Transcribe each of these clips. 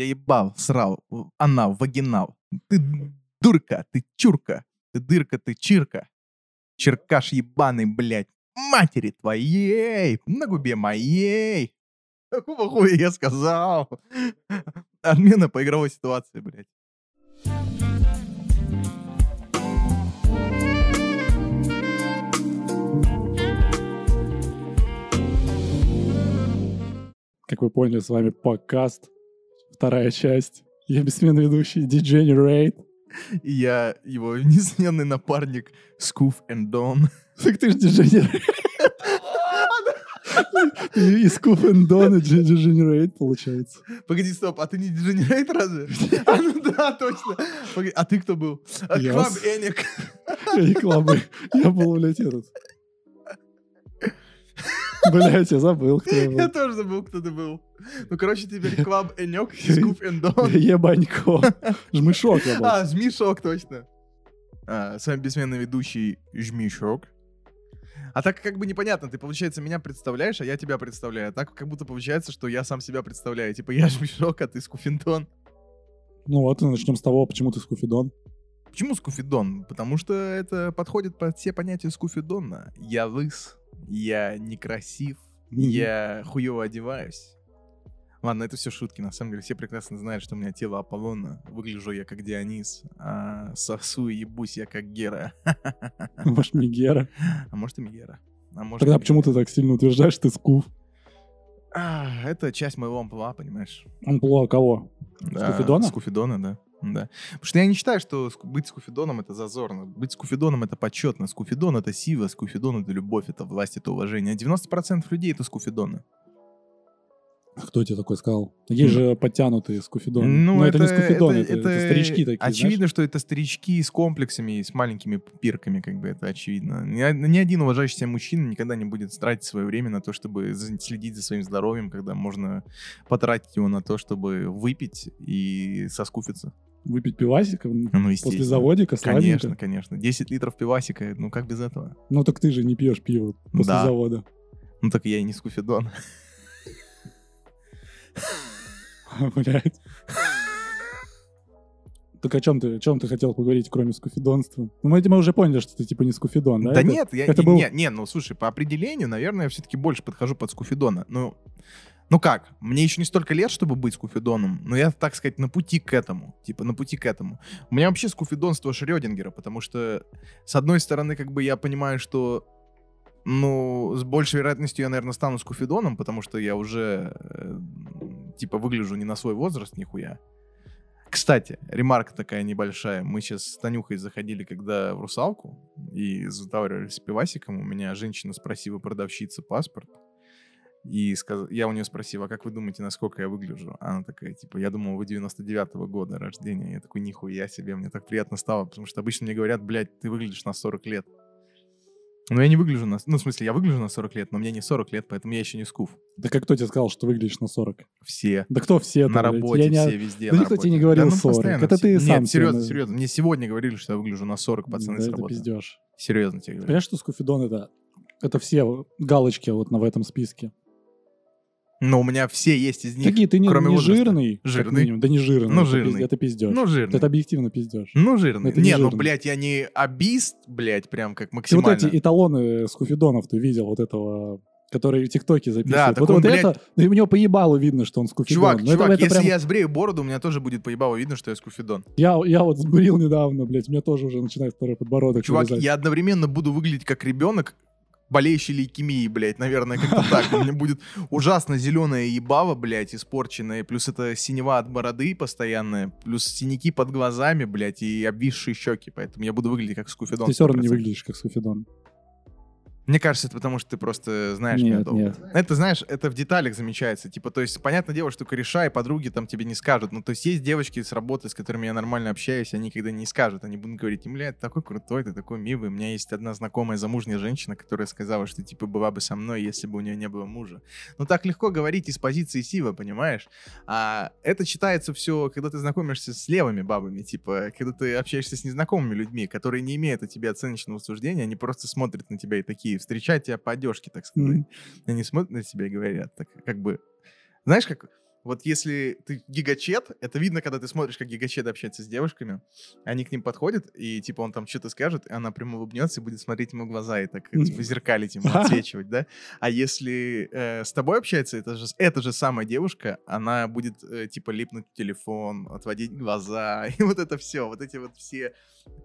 Я ебал, срал, анал, вагинал. Ты дурка, ты чурка, ты дырка, ты чирка. Черкаш ебаный, блядь, матери твоей, на губе моей. Какого хуя я сказал? Отмена по игровой ситуации, блядь. Как вы поняли, с вами подкаст, вторая часть. Я бессменный ведущий Degenerate. И я его несменный напарник Скуф and Don. Так ты же Degenerate. И Скуф and Don и Degenerate получается. Погоди, стоп, а ты не Degenerate разве? А, ну да, точно. Погоди, а ты кто был? А, Клаб Эник. Я не клабы. Я был, блядь, этот. Блядь, я забыл, кто я Я был. тоже забыл, кто ты был. Ну, короче, теперь Клаб Энек и Скуфидон. Ебанько. Жмышок я был. А, Жмишок, точно. А, с вами бессменный ведущий Жмишок. А так как бы непонятно, ты, получается, меня представляешь, а я тебя представляю. А так как будто получается, что я сам себя представляю. Типа я Жмишок, а ты Скуфинтон. Ну вот, начнем с того, почему ты Скуфидон. Почему Скуфидон? Потому что это подходит под все понятия Скуфидона. Я лыс, я некрасив, я хуево одеваюсь. Ладно, это все шутки. На самом деле все прекрасно знают, что у меня тело Аполлона. Выгляжу я как Дионис, а сосу и ебусь я как Гера. Может, Мегера. А может и Мегера. А может Тогда почему ты так сильно утверждаешь, что ты Скуф? А, это часть моего амплуа, понимаешь? Амплуа кого? Да, Скуфидона? Скуфидона, да. Да. Потому что я не считаю, что быть скуфидоном это зазорно. Быть скуфидоном это почетно. Скуфидон это сила, скуфидон это любовь, это власть, это уважение. 90% людей это скуфидоны. А Кто тебе такой сказал? Есть же подтянутые скуфидоны. Ну, Но это, не скуфидоны, это, это старички такие, Очевидно, знаешь. что это старички с комплексами и с маленькими пирками, как бы это очевидно. Ни, ни один уважающий себя мужчина никогда не будет тратить свое время на то, чтобы следить за своим здоровьем, когда можно потратить его на то, чтобы выпить и соскуфиться. Выпить пивасика Ну, после заводика, Конечно, сладенько. конечно. 10 литров пивасика, ну как без этого? Ну так ты же не пьешь пиво после Да. завода. Ну так я и не скуфидон. Блядь. Так о чем ты, о чем ты хотел поговорить, кроме скуфидонства? Ну, мы, мы уже поняли, что ты типа не скуфидон, да? Да Это- нет, я, это не, был- не, не, ну слушай, по определению, наверное, я все-таки больше подхожу под скуфидона. Ну, ну как, мне еще не столько лет, чтобы быть скуфидоном, но я, так сказать, на пути к этому. Типа, на пути к этому. У меня вообще скуфидонство Шрёдингера, потому что, с одной стороны, как бы я понимаю, что ну, с большей вероятностью я, наверное, стану скуфидоном, потому что я уже, э, типа, выгляжу не на свой возраст нихуя. Кстати, ремарка такая небольшая. Мы сейчас с Танюхой заходили, когда в «Русалку», и затавливались пивасиком. У меня женщина спросила у продавщицы паспорт. И сказ... я у нее спросил, а как вы думаете, насколько я выгляжу? Она такая, типа, я думал, вы 99-го года рождения. Я такой, нихуя себе, мне так приятно стало, потому что обычно мне говорят, блядь, ты выглядишь на 40 лет. Но я не выгляжу на... Ну, в смысле, я выгляжу на 40 лет, но мне не 40 лет, поэтому я еще не скуф. Да как кто тебе сказал, что выглядишь на 40? Все. Да кто все на работе, все, везде. Да никто тебе работе. не говорил ну, 40. постоянно Это все. ты Нет, сам себе серьезно, на- серьезно. Мне сегодня говорили, что я выгляжу на 40 пацаны да, с работы. пиздешь. Серьезно тебе говорю. Понимаешь, что скуфидон это... Это все галочки вот на в этом списке. Но у меня все есть из них, Какие ты не, кроме не жирный? Жирный. минимум. Да не жирный. Ну, жирный. Это пиздешь. Ну, жирный. Это объективно пиздешь. Ну, жирный. Это не не, ну, жирный. блядь, я не обист, блядь, прям как Ты вот максимально. эти эталоны скуфидонов ты видел, вот этого, который в ТикТоке записывает. так вот он, вот блядь- это, да и у него поебало видно, что он скуфидон. Чувак, Но это- чувак, это если прям- я сбрею бороду, у меня тоже будет поебало видно, что я скуфидон. я... Я вот сбрил недавно, блядь, у меня тоже уже начинает второй подбородок Чувак, вылезать. я одновременно буду выглядеть как ребенок, болеющий лейкемией, блядь, наверное, как-то так. У меня будет ужасно зеленая ебава, блядь, испорченная, плюс это синева от бороды постоянная, плюс синяки под глазами, блядь, и обвисшие щеки, поэтому я буду выглядеть как скуфидон. Ты все равно не 100%. выглядишь как скуфидон. Мне кажется, это потому, что ты просто знаешь меня Нет, долго. нет. Это, знаешь, это в деталях замечается. Типа, то есть, понятное дело, что кореша и подруги там тебе не скажут. Ну, то есть, есть девочки с работы, с которыми я нормально общаюсь, они никогда не скажут. Они будут говорить, бля, ты такой крутой, ты такой милый. У меня есть одна знакомая замужняя женщина, которая сказала, что, типа, была бы со мной, если бы у нее не было мужа. Ну, так легко говорить из позиции силы, понимаешь? А это читается все, когда ты знакомишься с левыми бабами, типа, когда ты общаешься с незнакомыми людьми, которые не имеют о тебе оценочного суждения, они просто смотрят на тебя и такие, встречают тебя по одежке, так сказать. Мгм. Они смотрят на тебя и говорят, так как бы... Знаешь, как... Вот если ты гигачет, это видно, когда ты смотришь, как гигачет общается с девушками, они к ним подходят, и типа он там что-то скажет, и она прямо улыбнется и будет смотреть ему в глаза и так типа зеркалить ему, отсвечивать, да? А если э, с тобой общается, это же, эта же самая девушка, она будет э, типа липнуть в телефон, отводить глаза, и вот это все, вот эти вот все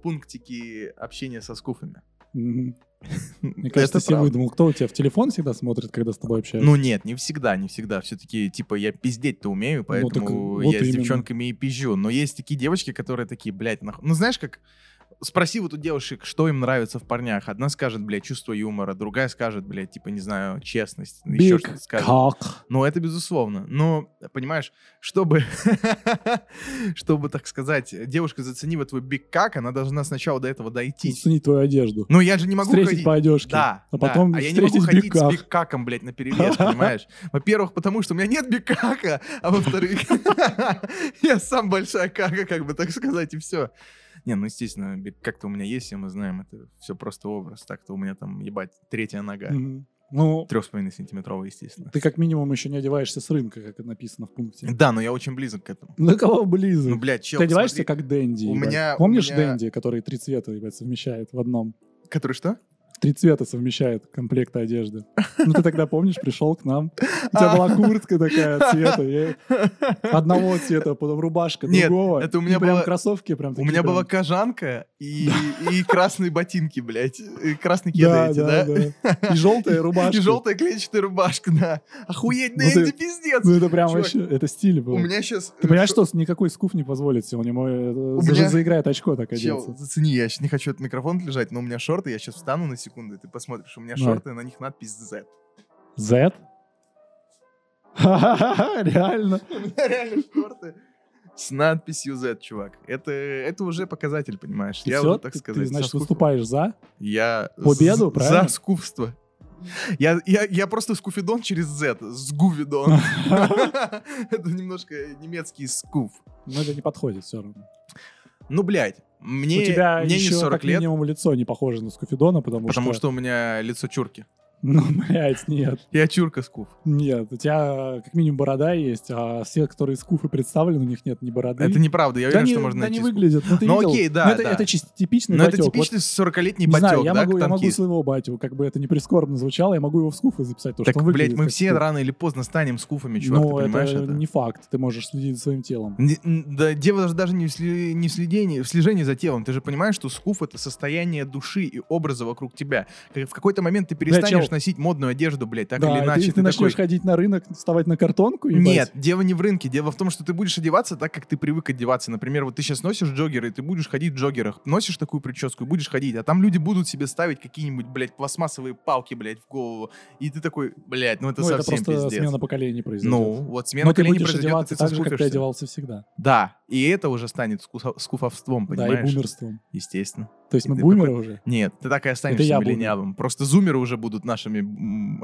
пунктики общения со скуфами. Мне кажется, Это ты выдумал. Кто у тебя в телефон всегда смотрит, когда с тобой общаются? Ну нет, не всегда, не всегда. Все-таки, типа, я пиздеть-то умею, так поэтому вот я с девчонками и пизжу. Но есть такие девочки, которые такие, блядь, нахуй. Ну знаешь, как... Спроси вот у девушек, что им нравится в парнях. Одна скажет, блядь, чувство юмора, другая скажет, блядь, типа, не знаю, честность. еще Big что-то скажет. cock. Ну, это безусловно. Но, понимаешь, чтобы, чтобы, так сказать, девушка заценила твой биг как, она должна сначала до этого дойти. Заценить твою одежду. Ну, я же не могу Встретить ходить... по одежке. Да, А да. потом а я не могу ходить бикак. с бикаком, блядь, на перевес, понимаешь? Во-первых, потому что у меня нет бикака, а во-вторых, я сам большая кака, как бы так сказать, и все. Не, ну, естественно, как-то у меня есть, и мы знаем, это все просто образ. Так-то у меня там, ебать, третья нога. Мгм. Ну, Трех с половиной сантиметровая, естественно. ты как минимум еще не одеваешься с рынка, как это написано в пункте. Да, но я очень близок к этому. На кого близок? Ну, блядь, чел, Ты одеваешься смотри, как Дэнди. у ебать. меня- у Помнишь меня- Дэнди, который три цвета ебать, совмещает в одном? Который что? Три цвета совмещает комплекты одежды. Ну, ты тогда помнишь, пришел к нам. У тебя была куртка такая цвета. Одного цвета, потом рубашка Нет, другого. это у меня и прям была- кроссовки прям У меня прям. была кожанка и, и красные ботинки, блядь. И красные кеды Да, эти, да, да? да. И желтая рубашка. И желтая клетчатая рубашка, да. Охуеть, Дэнди, ты- пиздец. Ну, это прям вообще, это стиль был. У меня сейчас... Ты понимаешь, что никакой скуф не позволит сегодня ему э, заиграет очко так Чел, одеться. зацени, я сейчас не хочу этот микрофон лежать, но у меня шорты, я сейчас встану на секунду, и ты посмотришь, у меня шорты, на них надпись Z. Z? Реально. У меня реально шорты с надписью Z, чувак. Это, это уже показатель, понимаешь? Ты я всё? уже, так Ты- сказать, Ты, значит, выступаешь за? Я Победу, правильно? за скуфство. Я, я, я просто скуфидон через Z, сгувидон. Это немножко немецкий скуф. Но это не подходит все равно. Ну, блядь, мне, У тебя мне не еще 40 как лет, минимум лицо не похоже на скуфидона, потому, потому что... что у меня лицо чурки. Ну, блядь, нет. Я чурка скуф. Нет, у тебя как минимум борода есть, а все, которые скуфы представлены, у них нет ни бороды. Это неправда, я да уверен, не, что можно да найти не скуф. выглядит. Ну, ты Ну, видел? окей, да, Ну, это, да. это чисто типичный Но это батёк. Вот, типичный 40-летний не батек, знаю, я да, могу, я могу своего батю, как бы это не прискорбно звучало, я могу его в скуфы записать, потому Так, что он блядь, мы все скуф. рано или поздно станем скуфами, чувак, Ну, ты понимаешь это это? не факт, ты можешь следить за своим телом. Не- Да, дело даже, даже не в, сли- не в следении, в слежении за телом. Ты же понимаешь, что скуф — это состояние души и образа вокруг тебя. В какой-то момент ты перестанешь. Носить модную одежду, блядь, так да, или иначе. ты, ты начнешь такой, ходить на рынок, вставать на картонку ебать? Нет, дело не в рынке. Дело в том, что ты будешь одеваться так, как ты привык одеваться. Например, вот ты сейчас носишь джоггеры, и ты будешь ходить в джоггерах. Носишь такую прическу и будешь ходить. А там люди будут себе ставить какие-нибудь, блядь, пластмассовые палки, блядь, в голову. И ты такой, блядь, ну это ну, это совсем просто пиздец. смена поколений произойдет. Ну, вот смена Но ты будешь произойдет, одеваться ты так же, как ты одевался всегда. Да, и это уже станет скуфовством, Да, и понимаешь? бумерством. Естественно. То есть мы бумеры такой- уже? Нет, ты так и останешься бумер. миллениалом. Просто зумеры уже будут нашими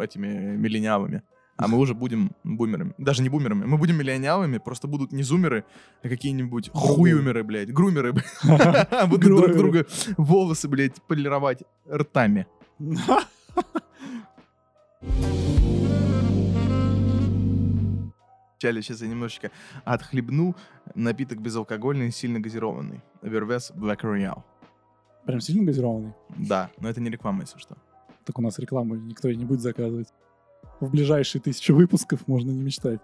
этими миллениалами. А мы уже будем бумерами. Даже не бумерами. Мы будем миллениалами, просто будут не зумеры, а какие-нибудь Ху. хуюмеры, блядь. Грумеры. Будут друг друга волосы, блядь, полировать ртами. Вначале сейчас я немножечко отхлебну напиток безалкогольный, сильно газированный. Вервес Black Royale. Прям сильно газированный? Да, но это не реклама, если что. Так у нас рекламу никто и не будет заказывать. В ближайшие тысячу выпусков можно не мечтать.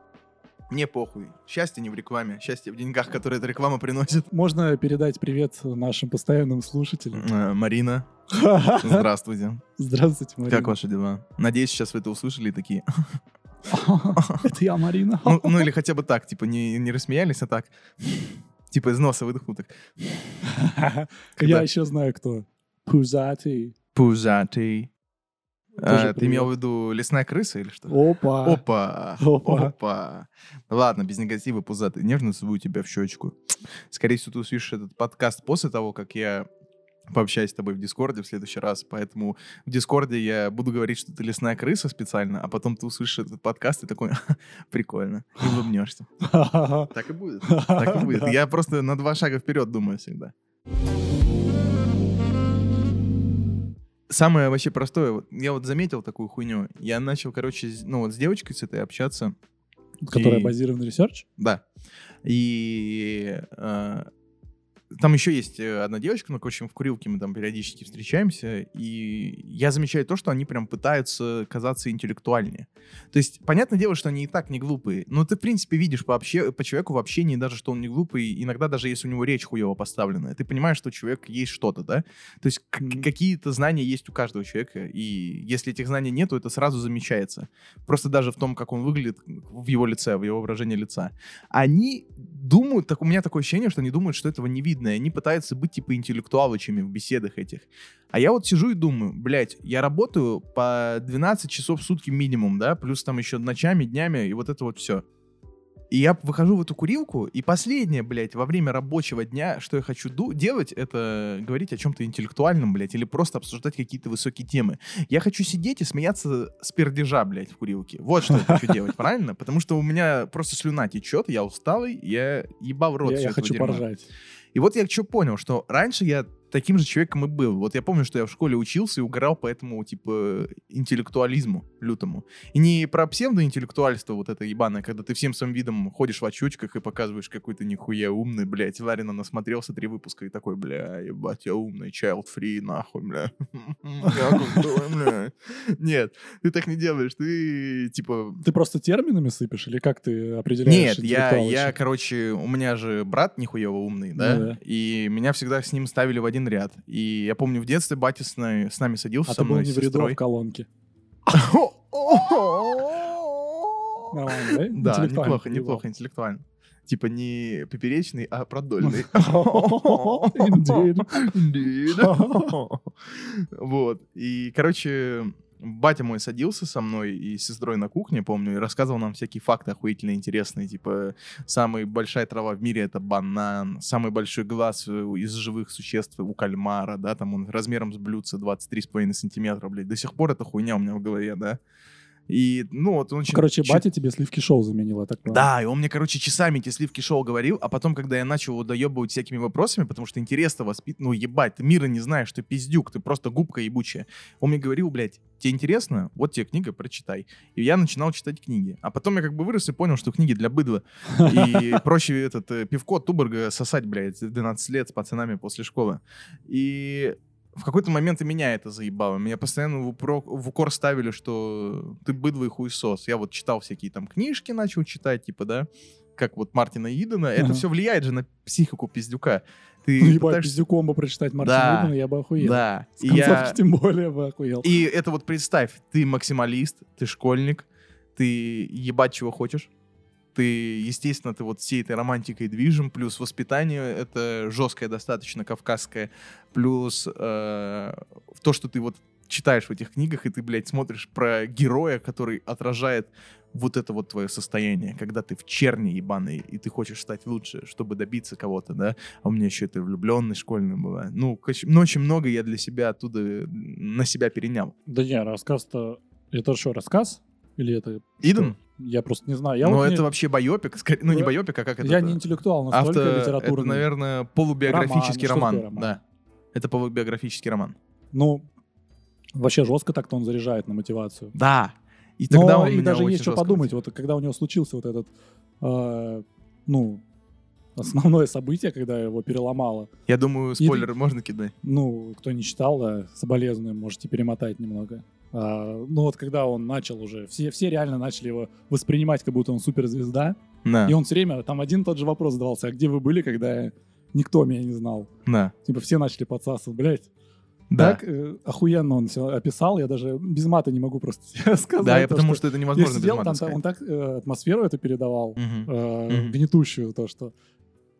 Мне похуй. Счастье не в рекламе, счастье в деньгах, которые эта реклама приносит. Можно передать привет нашим постоянным слушателям. Э, Марина, здравствуйте. Здравствуйте, Марина. Как ваши дела? Надеюсь, сейчас вы это услышали и такие. Это я, Марина. Ну, ну или хотя бы так, типа не, не рассмеялись, а так. Типа из носа выдохнул так. Я еще знаю, кто. Пузатый. Пузатый. А, Ты имел в виду лесная крыса или что? Опа. Опа, Опа. опа. Ладно, без негатива, пузатый. Нежно целую тебя в щечку. Скорее всего, ты услышишь этот подкаст после того, как я пообщаюсь с тобой в Дискорде в следующий раз. Поэтому в Дискорде я буду говорить, что ты лесная крыса специально, а потом ты услышишь этот подкаст и такой, прикольно, и улыбнешься. Так и будет. Так и будет. Я просто на два шага вперед думаю всегда. Самое вообще простое, я вот заметил такую хуйню. Я начал, короче, с- ну вот с девочкой с этой общаться Которая И- базирована на research? Да. И э, там еще есть э, одна девочка, ну, короче, в курилке мы там периодически встречаемся, и я замечаю то, что они прям пытаются казаться интеллектуальнее. То есть, понятное дело, что они и так не глупые, но ты, в принципе, видишь по, обще- по человеку в общении даже, что он не глупый, иногда даже если у него речь хуево поставленная, ты понимаешь, что у человека есть что-то, да? То есть Мгм. какие-то знания есть у каждого человека, и если этих знаний нету, это сразу замечается. Просто даже в том, как он выглядит в его лице, в его выражении лица. Они думают, так у меня такое ощущение, что они думают, что этого не видно, и они пытаются быть типа интеллектуалычами в беседах этих. А я вот сижу и думаю, блядь, я работаю по 12 часов в сутки минимум, да, плюс там еще ночами, днями, и вот это вот все. И я выхожу в эту курилку, и последнее, блядь, во время рабочего дня, что я хочу делать, это говорить о чем-то интеллектуальном, блядь, или просто обсуждать какие-то высокие темы. Я хочу сидеть и смеяться с пердежа, блядь, в курилке. Вот что я хочу делать, правильно? Потому что у меня просто слюна течет, я усталый, я ебал рот Я, хочу поржать. И вот я что понял, что раньше я таким же человеком и был. Вот я помню, что я в школе учился и угорал по этому, типа, интеллектуализму лютому. И не про псевдоинтеллектуальство вот это ебаное, когда ты всем своим видом ходишь в очочках и показываешь, какой ты нихуя умный, блядь. Ларина насмотрелся три выпуска и такой, бля, ебать, я умный, child free, нахуй, бля. Нет, ты так не делаешь, ты, типа, Ты просто терминами сыпешь или как ты определяешь нет, я, я, короче, у меня же брат нихуево умный? Ну да. И меня всегда с ним ставили в один ряд. И я помню, в детстве батя с, нами- с нами садился А со ты был мной, не в ряду, а в колонке. Нормально, да? Неплохо, неплохо, интеллектуально. Типа не поперечный, а продольный. Вот. И, короче, батя мой садился со мной и сестрой на кухне, помню, и рассказывал нам всякие факты охуительно интересные, типа, самая большая трава в мире — это банан, самый большой глаз э, из живых существ у кальмара, да, там он размером с блюдце 23,5 сантиметра, блядь. До сих пор это хуйня у меня в голове, да. И, ну, вот он. Короче, батя тебе сливки шоу заменил, я так понимаю. да, и он мне, короче, часами эти сливки шоу говорил, а потом, когда я начал его доебывать всякими вопросами, потому что интересно воспит... Ну, ебать, ты мира не знаешь, ты пиздюк, ты просто губка ебучая. Он мне говорил, блядь, тебе интересно? Вот тебе книга, прочитай. И я начинал читать книги. А потом я как бы вырос и понял, что книги для быдла. И проще этот э, пивко Туборга сосать, блядь, в 12 лет с пацанами после школы. И в какой-то момент и меня это заебало. Меня постоянно в, упро- в укор ставили, что ты быдло и хуесос. Я вот читал всякие там книжки, начал читать, типа, да, как вот Мартина Идена. Это все влияет же на психику пиздюка. Ты Ну, ебать, пытаешься- пиздюком бы прочитать Мартина Да. Идена, я бы охуел. Да. С я- тем более бы охуел. И это вот представь, ты максималист, ты школьник, ты ебать чего хочешь. Ты, естественно, ты вот всей этой романтикой движим, плюс воспитание это жесткое достаточно кавказское, плюс э, то, что ты вот читаешь в этих книгах, и ты, блядь, смотришь про героя, который отражает вот это вот твое состояние, когда ты в черне ебаный, и ты хочешь стать лучше, чтобы добиться кого-то, да, а у меня еще это влюбленный школьный была. Ну, ну, очень много я для себя оттуда на себя перенял. Да не, рассказ-то... Это что, рассказ? Или это... Иден? Я просто не знаю. Я Ну, вот это не- вообще байопик, скорее- ну, не Я- байопик, а как это? Я не интеллектуал настолько Авто... литературный. Это, наверное, полубиографический Роман. роман. Ну, роман? Да. Это полубиографический роман. Ну, вообще жестко так-то он заряжает на мотивацию. Да. И тогда Но он и даже есть что подумать. Вот когда у него случился вот этот, э, ну, основное событие, когда его переломало. Я думаю, спойлеры можно кидать. Ну, кто не читал, да, соболезную, можете перемотать немного. А, ну вот когда он начал уже, все, все реально начали его воспринимать, как будто он суперзвезда. Да, И он все время, там один тот же вопрос задавался, а где вы были, когда никто меня не знал? да, Типа все начали подсасывать, блядь. да. Так э, охуенно он все описал, я даже без мата не могу просто сказать. Да, я то, потому что это я невозможно без сидел, мата там, сказать. он так э, атмосферу эту передавал, Мгм. э, Мгм. гнетущую, то, что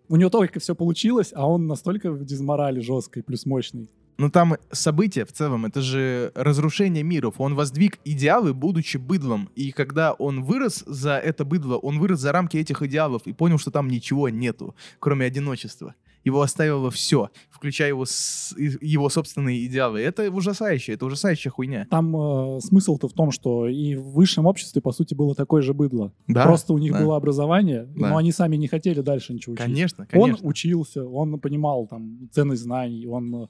у него только все получилось, а он настолько в дизморали жесткой, плюс мощный. Ну там события в целом, это же разрушение миров. Он воздвиг идеалы, будучи быдлом. И когда он вырос за это быдло, он вырос за рамки этих идеалов и понял, что там ничего нету, кроме одиночества. Его оставило все, включая его, с- его собственные идеалы. Это ужасающе, это ужасающая хуйня. Там э, смысл-то в том, что и в высшем обществе, по сути, было такое же быдло. Да, Просто у них да. было образование, Да. но они сами не хотели дальше ничего учить. Конечно, Он конечно. учился, он понимал там ценность знаний, он э,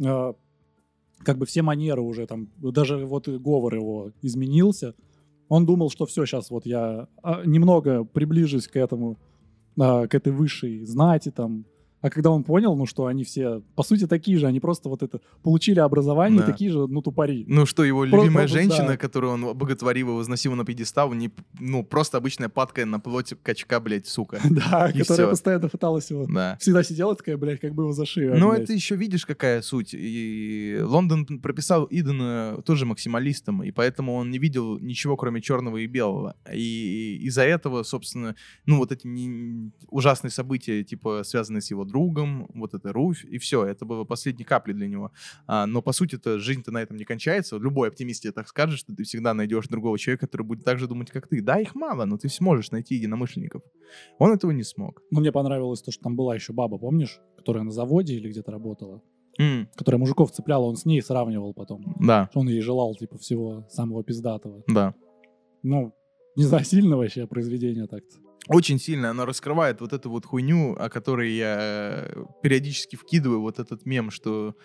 как бы все манеры уже там, даже вот говор его изменился, Он думал, что все, сейчас вот я а, немного приближусь к этому, а, к этой высшей знати там, а когда он понял, ну, что они все, по сути, такие же, они просто вот это, получили образование, Да. такие же, ну, тупари. Ну, что его любимая про- женщина, да. которую он боготворил и возносил на пьедестал, не, ну, просто обычная падка на плоть качка, блядь, сука. Да, И которая постоянно пыталась его... Да. Всегда сидела такая, блядь, как бы его за шею Ну, это еще видишь, какая суть. И Лондон прописал Идена тоже максималистом, и поэтому он не видел ничего, кроме черного и белого. И из-за этого, собственно, ну, вот эти ужасные события, типа, связанные с его другом, вот это Руфь, и все, это было последней каплей для него. А, но, по сути, то жизнь-то на этом не кончается. Любой оптимист тебе так скажет, что ты всегда найдешь другого человека, который будет так же думать, как ты. Да, их мало, но ты сможешь найти единомышленников. Он этого не смог. Ну, мне понравилось то, что там была еще баба, помнишь? Которая на заводе или где-то работала. М, Которая мужиков цепляла, он с ней сравнивал потом. да, он ей желал, типа, всего самого пиздатого. да. Ну, не знаю, сильно вообще произведение так-то. Очень сильно она раскрывает вот эту вот хуйню, о которой я э, периодически вкидываю вот этот мем, что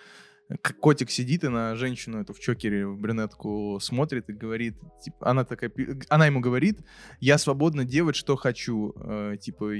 к- котик сидит и на женщину эту в чокере, в брюнетку смотрит и говорит, типа, она такая, она ему говорит, я свободно делать, что хочу, э, типа,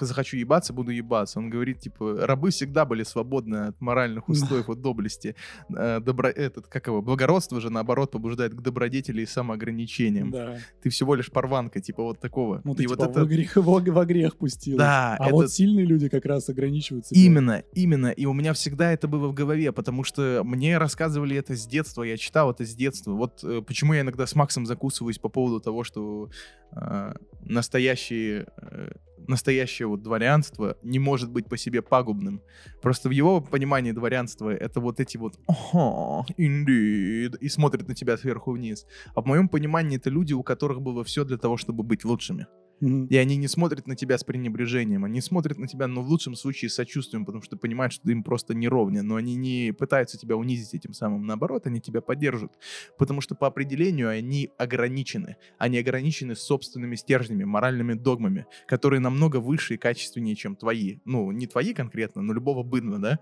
захочу ебаться, буду ебаться. Он говорит, типа, рабы всегда были свободны от моральных устоев, от доблести. Э, добро, этот, как его, благородство же, наоборот, побуждает к добродетели и самоограничениям. Да. Ты всего лишь порванка, типа, вот такого. Ну, ты и типа вот это... в, грех, во, во грех пустил. Да, А это- вот сильные люди как раз ограничивают себя. Именно, именно. И у меня всегда это было в голове, потому что мне рассказывали это с детства, я читал это с детства. Вот э, почему я иногда с Максом закусываюсь по поводу того, что э, настоящие, э, настоящее вот дворянство не может быть по себе пагубным. Просто в его понимании дворянства это вот эти вот «Ага, indeed», и смотрят на тебя сверху вниз. А в моем понимании это люди, у которых было все для того, чтобы быть лучшими. И они не смотрят на тебя с пренебрежением, они смотрят на тебя, ну, в лучшем случае, с сочувствием, потому что понимают, что ты им просто не ровня, но они не пытаются тебя унизить этим самым, наоборот, они тебя поддержат, потому что по определению они ограничены, они ограничены собственными стержнями, моральными догмами, которые намного выше и качественнее, чем твои, ну, не твои конкретно, но любого быдла, да,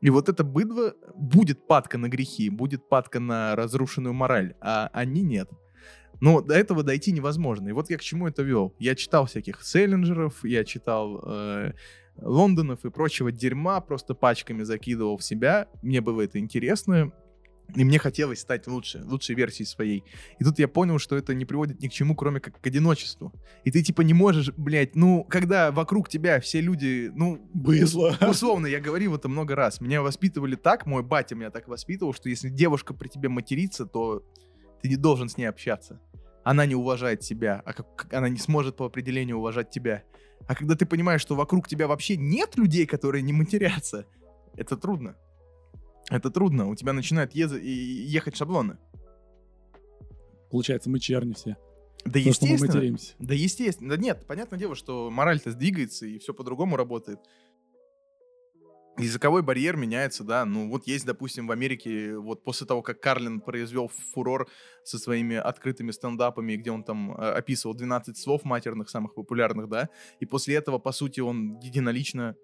и вот это быдло будет падка на грехи, будет падка на разрушенную мораль, а они нет. Но до этого дойти невозможно. И вот я к чему это вел. Я читал всяких Селлинджеров, я читал э, Лондонов и прочего дерьма, просто пачками закидывал в себя. Мне было это интересно. И мне хотелось стать лучше, лучшей версией своей. И тут я понял, что это не приводит ни к чему, кроме как к одиночеству. И ты типа не можешь, блядь, ну, когда вокруг тебя все люди, ну, Быдло. Условно, я говорил это много раз. Меня воспитывали так, мой батя меня так воспитывал, что если девушка при тебе матерится, то ты не должен с ней общаться. Она не уважает себя, а как, она не сможет по определению уважать тебя. А когда ты понимаешь, что вокруг тебя вообще нет людей, которые не матерятся, это трудно. Это трудно. У тебя начинают и- ехать шаблоны. Получается, мы черни все. Да Потому что мы естественно. материмся. Да естественно. Да нет, понятное дело, что мораль-то сдвигается и все по-другому работает. Языковой барьер меняется, да. Ну, вот есть, допустим, в Америке, вот после того, как Карлин произвел фурор со своими открытыми стендапами, где он там э, описывал 12 слов матерных, самых популярных, да, и после этого, по сути, он единолично...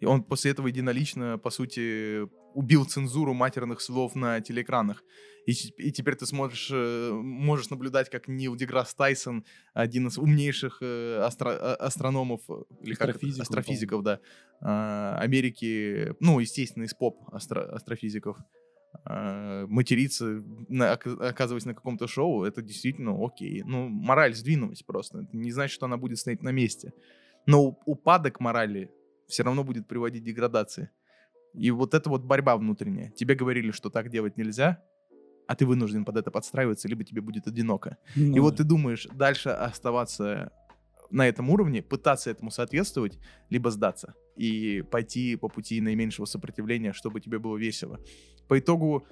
И он после этого единолично, по сути, убил цензуру матерных слов на телеэкранах. И, и теперь ты смотришь, э, можешь наблюдать, как Нил Деграсс Тайсон, один из умнейших э, астро- а- астрономов, э, или? Астрофизиков, астрофизиков, да, а, Америки, ну, естественно, из поп астро- астрофизиков, а, материться, на- ока- оказываясь на каком-то шоу, это действительно окей. Ну, мораль сдвинулась просто. Это не значит, что она будет стоять на месте. Но упадок морали все равно будет приводить к деградации. И вот это вот борьба внутренняя. Тебе говорили, что так делать нельзя, а ты вынужден под это подстраиваться, либо тебе будет одиноко. Ну И вот ты думаешь, дальше оставаться на этом уровне, пытаться этому соответствовать, либо сдаться и пойти по пути наименьшего сопротивления, чтобы тебе было весело. По итогу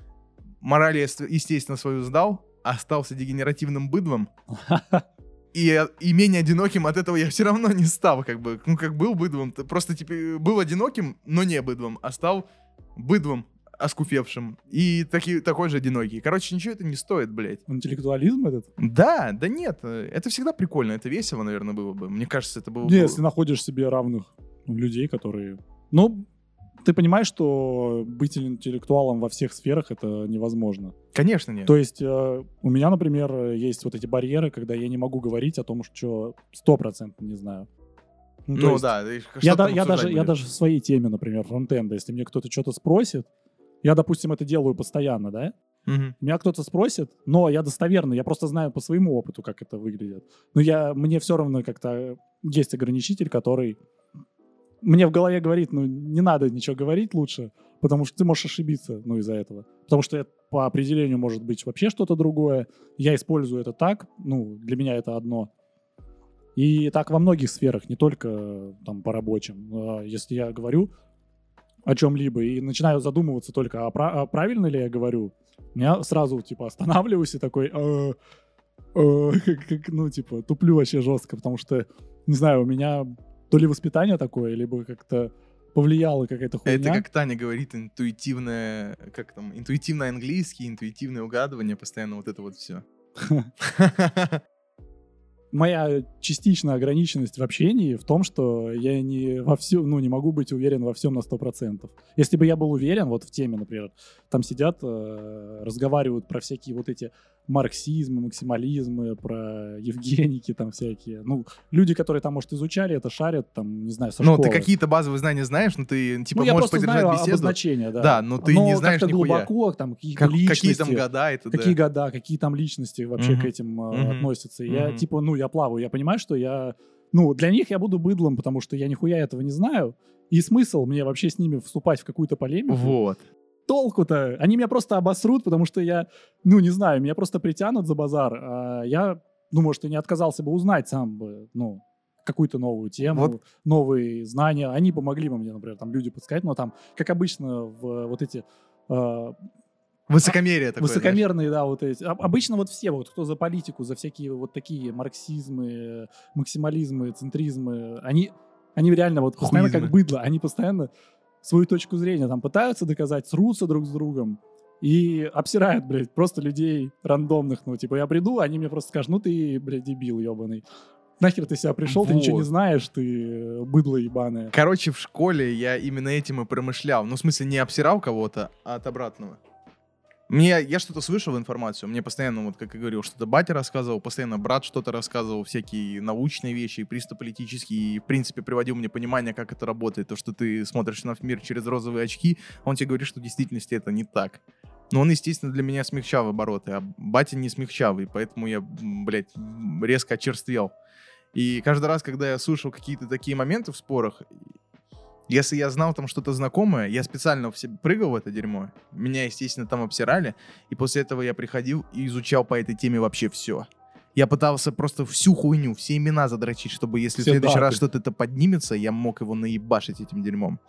мораль я, естественно, свою сдал, остался дегенеративным быдлом, и, и менее одиноким от этого я все равно не стал, как бы, ну, как был быдлом, просто, типа, был одиноким, но не быдлом, а стал быдлом, оскуфевшим, и таки, такой же одинокий. Короче, ничего это не стоит, блядь. Интеллектуализм этот? Да, да нет, это всегда прикольно, это весело, наверное, было бы. Мне кажется, это было бы... если находишь себе равных людей, которые... Ну, ты понимаешь, что быть интеллектуалом во всех сферах это невозможно. Конечно, нет. То есть э, у меня, например, есть вот эти барьеры, когда я не могу говорить о том, что стопроцентно не знаю. Ну, то есть да. Я, да- я, даже, я даже в своей теме, например, фронтенда, если мне кто-то что-то спросит, я, допустим, это делаю постоянно, да? Мгм. Меня кто-то спросит, но я достоверно, я просто знаю по своему опыту, как это выглядит. Но я, мне все равно как-то есть ограничитель, который мне в голове говорит, ну, не надо ничего говорить лучше, потому что ты можешь ошибиться, ну, из-за этого. Потому что это по определению может быть вообще что-то другое. Я использую это так, ну, для меня это одно. И так во многих сферах, не только там по рабочим. А Если я говорю о чем-либо и начинаю задумываться только, а, пра- а правильно ли я говорю, я сразу, типа, останавливаюсь и такой, как- как, ну, типа, туплю вообще жестко, потому что, не знаю, у меня то ли воспитание такое, либо как-то повлияла какая-то хуйня. Это как Таня говорит, интуитивное, как там, интуитивно английский, интуитивное угадывание, постоянно вот это вот все. Моя частичная ограниченность в общении в том, что я не во всем, ну, не могу быть уверен во всем на 100%. Если бы я был уверен, вот в теме, например, там сидят, э, разговаривают про всякие вот эти марксизмы, максимализмы, про Евгеники там всякие. Ну, люди, которые там, может, изучали это, шарят, там, не знаю, со Ну, школы. ты какие-то базовые знания знаешь, но ты, типа, ну, можешь поддержать знаю беседу. обозначения, да. Да, но ты не знаешь нихуя. глубоко, там, какие-то Как- личности. какие там года это, какие да. года, какие там личности вообще Мгм. к этим э, Мгм. относятся. И Я типа, ну, я плаваю, я понимаю, что я, ну, для них я буду быдлом, потому что я нихуя этого не знаю. И смысл мне вообще с ними вступать в какую-то полемику? Вот. Толку-то? Они меня просто обосрут, потому что я, ну, не знаю, меня просто притянут за базар. А я, ну, может, и не отказался бы узнать сам бы, ну, какую-то новую тему, Вот. новые знания. Они помогли бы мне, например, там люди подсказать, но там, как обычно, в вот эти э, Высокомерие такое, знаешь. Высокомерные, да, вот эти. Об- Обычно вот все, вот кто за политику, за всякие вот такие марксизмы, максимализмы, центризмы, они, они реально вот постоянно как Хуизмы. быдло, они постоянно свою точку зрения там пытаются доказать, срутся друг с другом и обсирают, блядь, просто людей рандомных, ну, типа, я приду, они мне просто скажут, ну, ты, блядь, дебил ебаный. Нахер ты себя пришел, ты ничего не Вот. знаешь, ты э, быдло ебаное. Короче, в школе я именно этим и промышлял. Ну, в смысле, не обсирал кого-то, а от обратного. Мне, я что-то слышал информацию, мне постоянно, вот как я говорил, что-то батя рассказывал, постоянно брат что-то рассказывал, всякие научные вещи, и чисто политические, и, в принципе, приводил мне понимание, как это работает, то, что ты смотришь на мир через розовые очки, а он тебе говорит, что в действительности это не так. Но он, естественно, для меня смягчал обороты, а батя не смягчал, и поэтому я, блядь, резко очерствел. И каждый раз, когда я слышал какие-то такие моменты в спорах, если я знал там что-то знакомое, я специально в себе прыгал в это дерьмо. Меня, естественно, там обсирали. И после этого я приходил и изучал по этой теме вообще все. Я пытался просто всю хуйню, все имена задрочить, чтобы если Все в следующий раз даты. что-то это поднимется, я мог его наебашить этим дерьмом.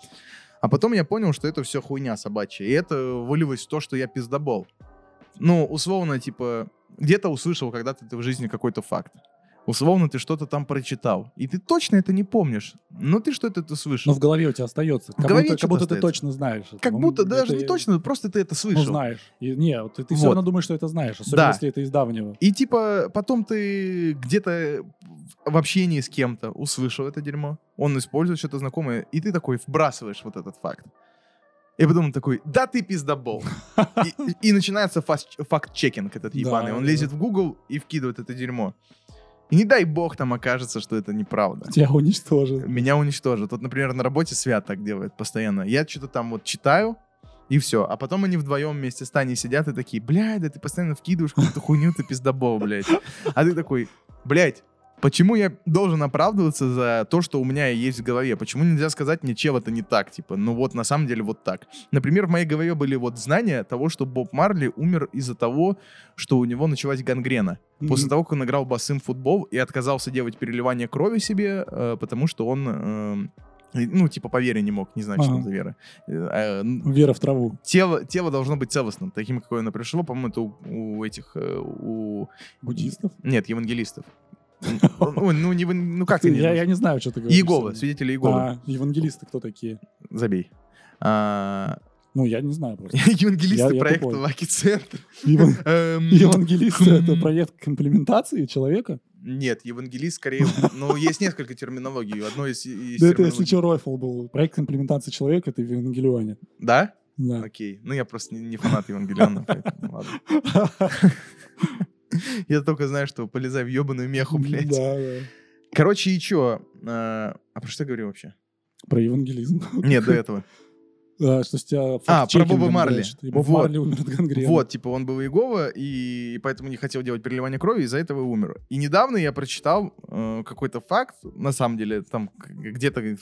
А потом я понял, что это все хуйня собачья. И это вылилось в то, что я пиздобол. Ну, условно, типа, где-то услышал когда-то ты в жизни какой-то факт. Условно, ты что-то там прочитал. И ты точно это не помнишь. Но ты что-то это слышал. Но в голове у тебя остается. Как голове будто, как будто ты остается. точно знаешь. это. Как Ну, будто это даже не и- точно, просто ты это Ну, слышал. знаешь. И, не, ты, ты все Вот. равно думаешь, что это знаешь, особенно Да. если это из давнего. И типа потом ты где-то в общении с кем-то услышал это дерьмо, он использует что-то знакомое, и ты такой вбрасываешь вот этот факт. И потом он такой, да ты пиздобол. И, и- начинается факт-чекинг этот Да, ебаный. Он да. лезет в Google и вкидывает это дерьмо. И не дай бог там окажется, что это неправда. Тебя уничтожит. Меня уничтожат. Вот, например, на работе Свят так делает постоянно. Я что-то там вот читаю, и все. А потом они вдвоем вместе с Таней сидят и такие, блядь, да ты постоянно вкидываешь какую-то хуйню, ты пиздобол, блядь. А ты такой, блядь, почему я должен оправдываться за то, что у меня есть в голове? Почему нельзя сказать мне, чел, это не так? Типа, ну вот на самом деле вот так. Например, в моей голове были вот знания того, что Боб Марли умер из-за того, что у него началась гангрена. После Мгм. того, как он играл басым футбол и отказался делать переливание крови себе, э, потому что он, э, ну, типа, по вере не мог, не знаю, что там за вера. Э, э, Вера в траву. тело, тело должно быть целостным, таким, какое оно пришло, по-моему, это у, у этих, э, у... Буддистов? Нет, евангелистов. Ну, ну, не ну как они? я, я не знаю, что ты говоришь. Иеговы, свидетели Иеговы. А, евангелисты кто такие? Забей. А, Ну, я не знаю просто. Евангелисты проекта. Еван- Эм, Евангелисты — это проект комплементации человека? Нет, евангелист скорее... Ну, есть несколько терминологий. Одно из... Да это если что, Ройфл был. Проект имплементации человека — это Евангелионе. Да? Да. Окей. Ну, я просто не, не фанат Евангелиона, поэтому ладно. Я только знаю, что полезай в ебаную меху, блядь. Да, да. Короче, и чё? А а про что я говорю вообще? Про евангелизм. Нет, до этого. Что с тебя А, про Боба Марли. И Боб Вот. Марли умер от гангрены. Вот, типа, он был Иегова, и поэтому не хотел делать переливание крови, из-за этого и умер. И недавно я прочитал э, какой-то факт, на самом деле, там где-то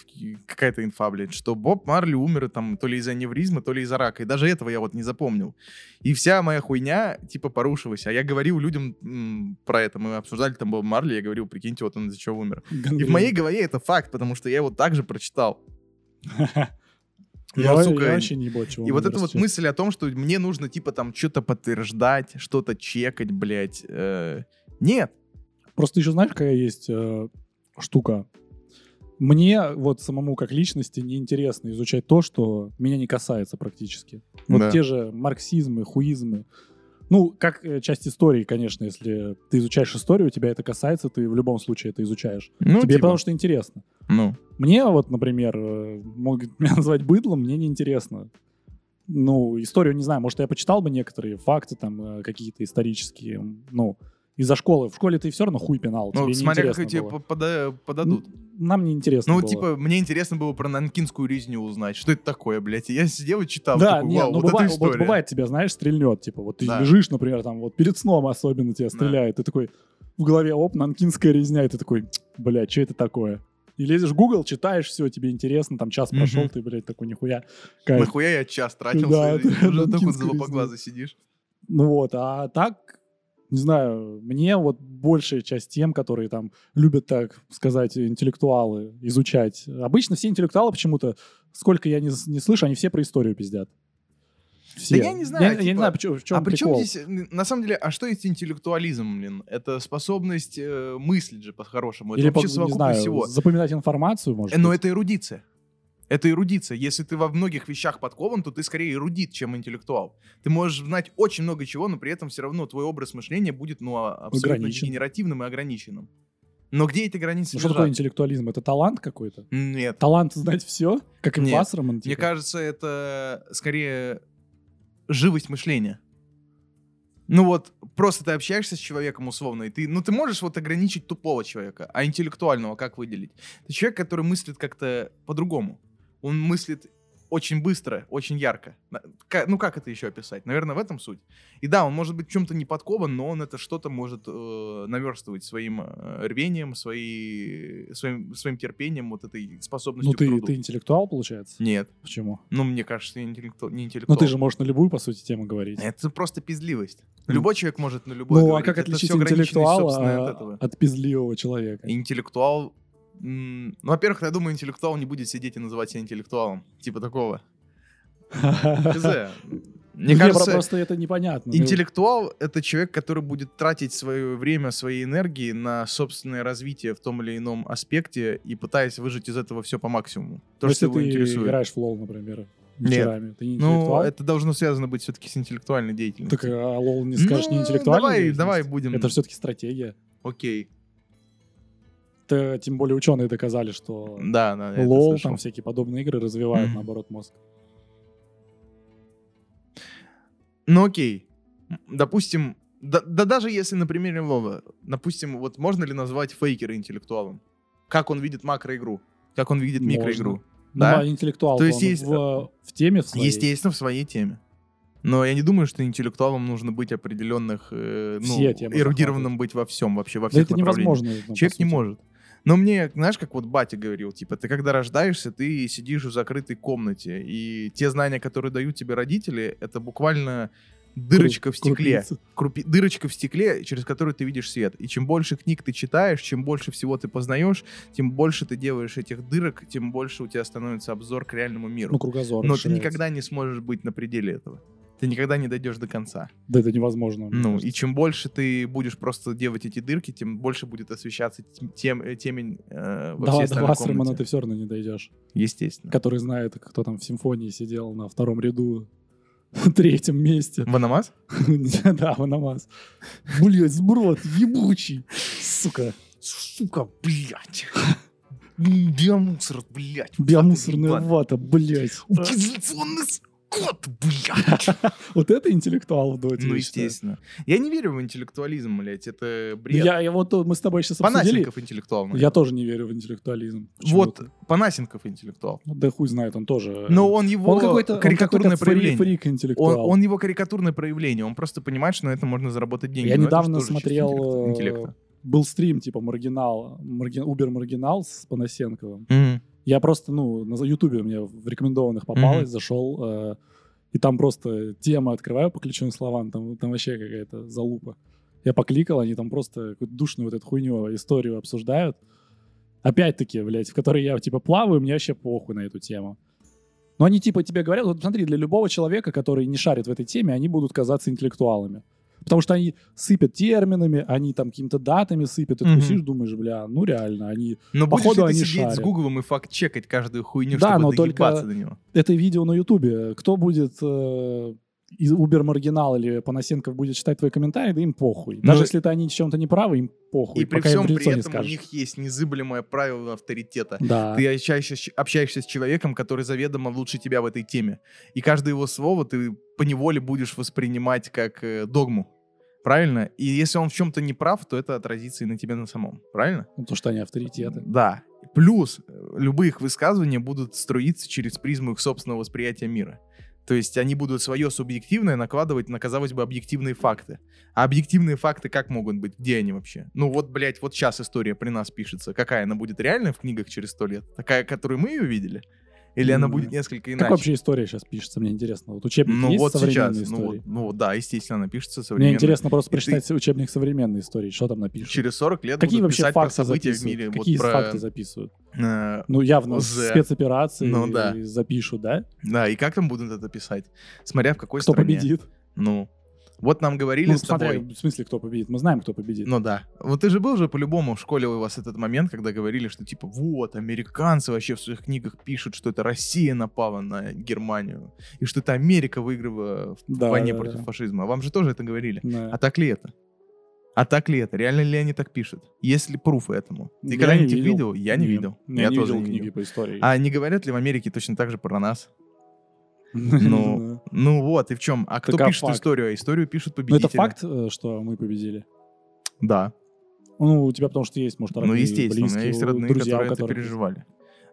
какая-то инфа, блядь, что Боб Марли умер там то ли из-за аневризма, то ли из-за рака. И даже этого я вот не запомнил. И вся моя хуйня, типа, порушилась. А я говорил людям м, про это. Мы обсуждали там Боб Марли, я говорил, прикиньте, вот он из-за чего умер. И в Гангрена. моей голове это факт, потому что я его также прочитал. Я я сука, вообще не чего И вот эта вот мысль о том, что мне нужно, типа, там, что-то подтверждать, что-то чекать, блядь. э, Нет. Просто еще знаешь, какая есть э, штука? Мне вот самому как личности неинтересно изучать то, что меня не касается практически. Вот Да. те же марксизмы, хуизмы. Ну, как э, часть истории, конечно, если ты изучаешь историю, тебя это касается, ты в любом случае это изучаешь. Ну, Тебе типа, потому что интересно. ну. Мне вот, например, э, могут меня назвать быдлом, мне неинтересно. Ну, историю не знаю, может, я почитал бы некоторые факты, там, э, какие-то исторические, ну, из-за школы. В школе ты все равно хуй пинал, Ну, тебе смотря как тебе пода- подадут. Нам не интересно Ну, было. типа, мне интересно было про нанкинскую резню узнать. Что это такое, блядь? Я сидел и читал. да, такой, нет, ну вот бывает, вот бывает тебя, знаешь, стрельнет, типа, вот ты Да. лежишь, например, там, вот перед сном особенно тебя стреляет, ты такой, в голове, оп, нанкинская резня, и ты такой, блядь, что это такое? И лезешь в Google, читаешь, все, тебе интересно, там час Мгм. прошел, ты, блядь, такой, нихуя. кайф. Нахуя я час тратил? Да, да, Уже нанкинская залупоглазый сидишь. Ну вот, а так, не знаю, мне вот большая часть тем, которые там любят, так сказать, интеллектуалы изучать. Обычно все интеллектуалы почему-то, сколько я не, не слышу, они все про историю пиздят. Все. я не знаю, Я, я не типа, знаю, почему- в чем а при чем здесь, на самом деле, а что есть интеллектуализм, блин? Это способность э, мыслить же по-хорошему. Это Или, вообще по- совокупность знаю, всего. запоминать информацию, может Э, Но быть. это эрудиция. Это эрудиция. Если ты во многих вещах подкован, то ты скорее эрудит, чем интеллектуал. Ты можешь знать очень много чего, но при этом все равно твой образ мышления будет ну, а- абсолютно Ограничен. генеративным и ограниченным. Но где эти границы Ну, что такое интеллектуализм? Это талант какой-то? Нет. Талант знать все? Как Нет. импастерман? Мне типа? кажется, это скорее живость мышления. Ну вот, просто ты общаешься с человеком условно, и ты, ну ты можешь вот ограничить тупого человека, а интеллектуального как выделить? Это человек, который мыслит как-то по-другому. Он мыслит очень быстро, очень ярко. Ну как это еще описать? Наверное, в этом суть. И да, он может быть в чем-то не подкован, но он это что-то может э, наверстывать своим э, рвением, свои, своим, своим терпением, вот этой способностью Ну, ты, труду. ты интеллектуал, получается? Нет. Почему? Ну, мне кажется, я интеллекту... не Ну, интеллектуал. ты же можешь на любую, по сути, тему говорить. Это просто пиздливость. Ну. Любой человек может на любой Ну, а говорить. как Это отличить ограниченность, интеллектуала а, от от пиздливого человека? Интеллектуал... Ну, во-первых, я думаю, интеллектуал не будет сидеть и называть себя интеллектуалом. Типа такого. Мне Не, кажется, просто это непонятно. Интеллектуал — это человек, который будет тратить свое время, свои энергии на собственное развитие в том или ином аспекте и пытаясь выжить из этого все по максимуму. То, ну, что если его ты интересует. играешь в лол, например, Нет. вечерами, ты не Ну, это должно связано быть все-таки с интеллектуальной деятельностью. Так а LoL не скажешь не Ну, интеллектуальной давай, давай будем. Это все-таки стратегия. Окей. Это, тем более ученые доказали, что Да, да. LoL, там всякие подобные игры развивают, Мгм. наоборот, мозг. Ну окей. Допустим, да, да даже если на примере Вова, допустим, вот можно ли назвать фейкера интеллектуалом? Как он видит макроигру? Как он видит Можно. микроигру? Ну, Да? а интеллектуал То есть есть- в, в теме в своей. Естественно, в своей теме. Но я не думаю, что интеллектуалом нужно быть определенных, э, ну, эрудированным быть во всем, вообще во Да всех это направлениях. невозможно. ну, Человек не может. Но мне, знаешь, как вот батя говорил, типа, ты когда рождаешься, ты сидишь в закрытой комнате, и те знания, которые дают тебе родители, это буквально дырочка в стекле. Крупи- дырочка в стекле, через которую ты видишь свет. И чем больше книг ты читаешь, чем больше всего ты познаешь, тем больше ты делаешь этих дырок, тем больше у тебя становится обзор к реальному миру. Ну, кругозор Но ты никогда не сможешь быть на пределе этого. Ты никогда не дойдешь до конца. Да это невозможно. Ну, и чем больше ты будешь просто делать эти дырки, тем больше будет освещаться тем, э, темень э, во до, всей до Вассермана ты все равно не дойдешь. Естественно. Который знает, кто там в симфонии сидел на втором ряду, третьем месте. Ванамас? Да, Ванамас. Блять, сброд, ебучий. Сука. Сука, блядь. Биомусор, блядь. Биомусорная вата, блять. Утилизационный скот, блядь. Вот это интеллектуал в доте. Ну, естественно. Я не верю в интеллектуализм, блядь, это Ну, бред. Я, я вот мы с тобой сейчас обсудили. Панасенков интеллектуал. наверное. Я тоже не верю в интеллектуализм. Вот, почему-то. Панасенков интеллектуал. Да хуй знает, он тоже. Но он его он какой-то он карикатурное какой-то фри- проявление. фрик Он, интеллектуал. он его карикатурное проявление. Он просто понимает, что на этом можно заработать деньги. Я Но это недавно смотрел, интеллекта- э. Был стрим типа Маргинал, Марги- Убер Маргинал с Панасенковым. Мгм. Я просто, ну, на Ютубе мне в рекомендованных попалось, зашел, э, и там просто темы открываю по ключевым словам, там, там вообще какая-то залупа. Я покликал, они там просто какую-то душную вот эту хуйню, историю обсуждают. Опять-таки, блядь, в которой я, типа, плаваю, мне вообще похуй на эту тему. Но они, типа, тебе говорят, вот смотри, для любого человека, который не шарит в этой теме, они будут казаться интеллектуалами. Потому что они сыпят терминами, они там какими-то датами сыпят, и ты сидишь, думаешь, бля, ну реально, они Но будешь Походу, ли ты сидеть с шарят. Гуглом и факт-чекать каждую хуйню, Да, чтобы но только- до него? это видео на Ютубе. Кто будет э, из Убер Маргинал или Панасенков будет читать твои комментарии, да им похуй. Даже если ты они в чем-то не правы, им похуй. И при всем при этом у них есть незыблемое правило авторитета. Да. Ты общаешься, общаешься с человеком, который заведомо лучше тебя в этой теме. И каждое его слово ты поневоле будешь воспринимать как э, догму. Правильно? И если он в чем-то не прав, то это отразится и на тебе на самом. Правильно? Ну, то, что они авторитеты. Да. Плюс э, любые их высказывания будут струиться через призму их собственного восприятия мира. То есть они будут свое субъективное накладывать на, казалось бы, объективные факты. А объективные факты как могут быть? Где они вообще? Ну вот, блядь, вот сейчас история при нас пишется. Какая она будет реальная в книгах через сто лет? Такая, которую мы ее видели? Или она будет несколько Как иначе? вообще история сейчас пишется, мне интересно. Вот учебник ну есть вот современной сейчас. Ну, истории? ну вот, да, естественно, она пишется Мне современно. интересно просто И ты- прочитать учебник современной истории, что там напишут. Через 40 лет Какие вообще писать про факты события в записывают? мире. Какие вот про, факты записывают? э, Ну, явно ОЗ. спецоперации Ну, да. запишут, да? Да, и как там будут это писать? Смотря в какой Кто стране. победит? Ну, вот нам говорили Ну, с смотря, тобой. в смысле, кто победит. Мы знаем, кто победит. Ну да. Вот ты же был же по-любому в школе у вас этот момент, когда говорили, что типа вот, американцы вообще в своих книгах пишут, что это Россия напала на Германию, и что это Америка выиграла в Да, войне да, против да. фашизма. А вам же тоже это говорили. Да. А так ли это? А так ли это? Реально ли они так пишут? Есть ли пруфы этому? Ты Я когда-нибудь не их видел. Я не Нет. видел. Я, не тоже видел не книги видел. по истории. А не говорят ли в Америке точно так же про нас? Ну, Ну, ну вот, и в чем? А кто а пишет историю? А историю пишут Ну, победители. это факт, э, что мы победили. Да. Ну, у тебя потому что есть, может, Ну, родные, естественно, у меня близкие, есть родные, друзья, у которые это переживали.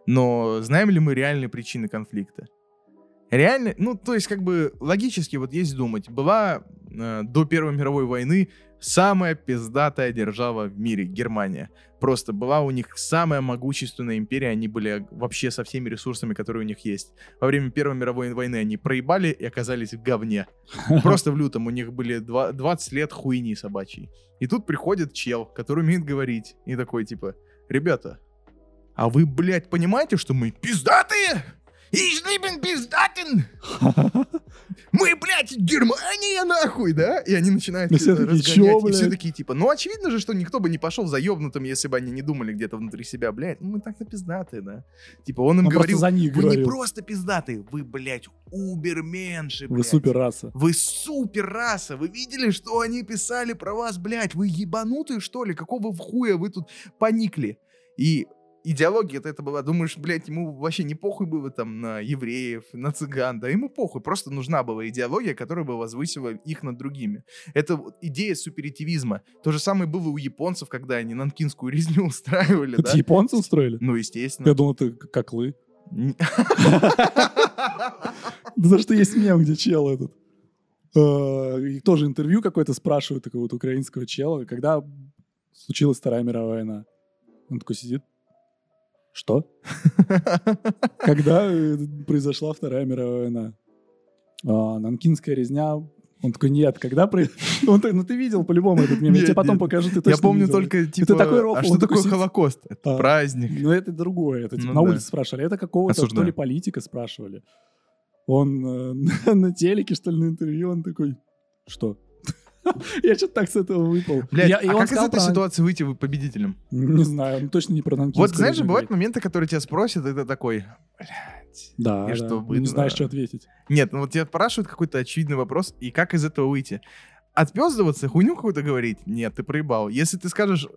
Но знаем ли мы реальные причины конфликта? Реально, ну, то есть, как бы, логически, вот есть думать, была э, до Первой мировой войны самая пиздатая держава в мире, Германия. Просто была у них самая могущественная империя, они были вообще со всеми ресурсами, которые у них есть. Во время Первой мировой войны они проебали и оказались в говне. Просто в лютом у них были два- 20 лет хуйни собачьей. И тут приходит чел, который умеет говорить, и такой, типа, ребята, а вы, блядь, понимаете, что мы пиздатые? Ich lieben пиздатин! Мы, блядь, Германия, нахуй, да? И они начинают все разгонять, «Чё, и все блядь?» такие, типа, ну, очевидно же, что никто бы не пошел за ёбнутым, если бы они не думали где-то внутри себя, блядь, ну, мы так-то пиздатые, да? Типа, он им Он говорил, за них вы не говорил. просто пиздатые, вы, блядь, уберменши, Вы блядь. супер раса. Вы супер раса. Вы видели, что они писали про вас, блядь? Вы ебанутые, что ли? Какого в хуя вы тут поникли? И идеология это, это была, думаешь, блядь, ему вообще не похуй было там на евреев, на цыган, да ему похуй, просто нужна была идеология, которая бы возвысила их над другими. Это идея суперитивизма. То же самое было у японцев, когда они нанкинскую резню устраивали, Это да? японцы устроили? Ну, естественно. Я думал, ты как коклы. За что есть мем, где чел этот. э, тоже интервью какое-то спрашивают такого вот украинского чела, когда случилась Вторая мировая война. Он такой сидит. Что? Когда э, произошла Вторая мировая война? «А, Нанкинская резня. Он такой, нет, когда... Ну, ты, ну, ты видел по-любому этот мем. Я тебе потом нет. покажу, ты Я помню видел. только, типа, такой а он что такое сидит- Холокост? Это А. праздник. Ну, это другое. Это типа Ну на да. улице спрашивали. Это какого-то, то Осуждаю. ли политика спрашивали. Он э, на, на телеке, что ли, на интервью, он такой, что? Я что-то так с этого выпал. Блядь, а как из этой ситуации выйти вы победителем? Не знаю, он точно не про Нанкинскую Вот знаешь же, бывают моменты, которые тебя спросят, и ты такой, блядь. Да, и да. что, будет, не знаешь, что ответить. Нет, ну вот тебя спрашивают какой-то очевидный вопрос, и как из этого выйти? Отпездываться, хуйню какую-то говорить? Нет, ты проебал. Если ты скажешь,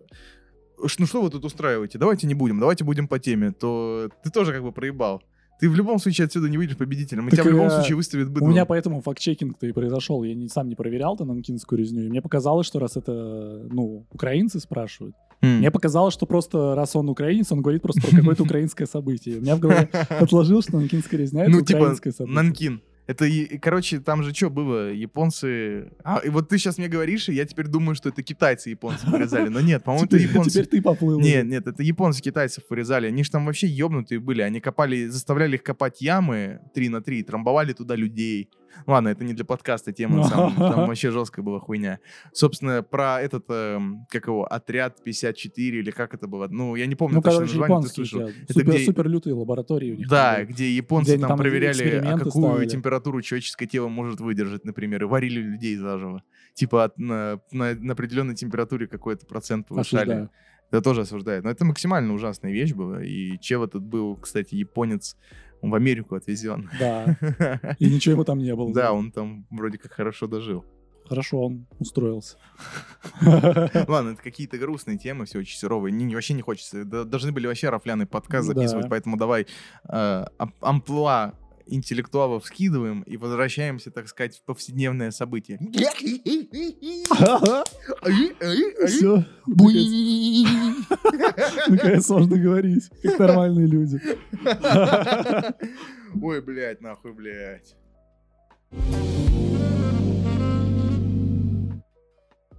«Ш- ну что вы тут устраиваете, давайте не будем, давайте будем по теме, то ты тоже как бы проебал. Ты в любом случае отсюда не выйдешь победителем, и Так, тебя в любом случае выставят У быдлом. меня поэтому факт-чекинг-то и произошел. Я не, сам не проверял-то нанкинскую резню. И мне показалось, что раз это, ну, украинцы спрашивают, М. мне показалось, что просто раз он украинец, он говорит просто про какое-то украинское событие. У меня в голове отложилось, что нанкинская резня — это Ну, типа, украинское событие. Нанкин. Это, и- короче, там же что было? Японцы... А, и вот ты сейчас мне говоришь, и я теперь думаю, что это китайцы японцев вырезали. Но нет, по-моему, это японцы. теперь ты поплыл. Нет, нет, это японцы китайцев вырезали. Они же там вообще ёбнутые были. Они копали, заставляли их копать ямы 3 на 3, трамбовали туда людей. Ладно, это не для подкаста тема, на самом деле, там вообще жесткая была хуйня. Собственно, про этот, эм, как его, отряд 54 или как это было? Ну, я не помню Ну, точно короче, название, ты слышал. да. Это Супер, где- супер лютые лаборатории у них. Да, были. где японцы Где там, там проверяли, а какую ставили. температуру человеческое тело может выдержать, например, и варили людей заживо. Типа от- на, на- на определенной температуре какой-то процент повышали. Осуждаю. Это тоже осуждает. Но это максимально ужасная вещь была. И чел этот был, кстати, японец, он в Америку отвезен. Да. И ничего ему там не было. Да, он там вроде как хорошо дожил. Хорошо, он устроился. Ладно, это какие-то грустные темы, все очень суровые. Не, не- вообще не хочется. Должны были вообще рафляный подкаст Да. записывать, поэтому давай э, ам- амплуа интеллектуалов скидываем и возвращаемся, так сказать, в повседневное событие. Все. Наконец можно говорить, как нормальные люди. Ой, блядь, нахуй, блядь.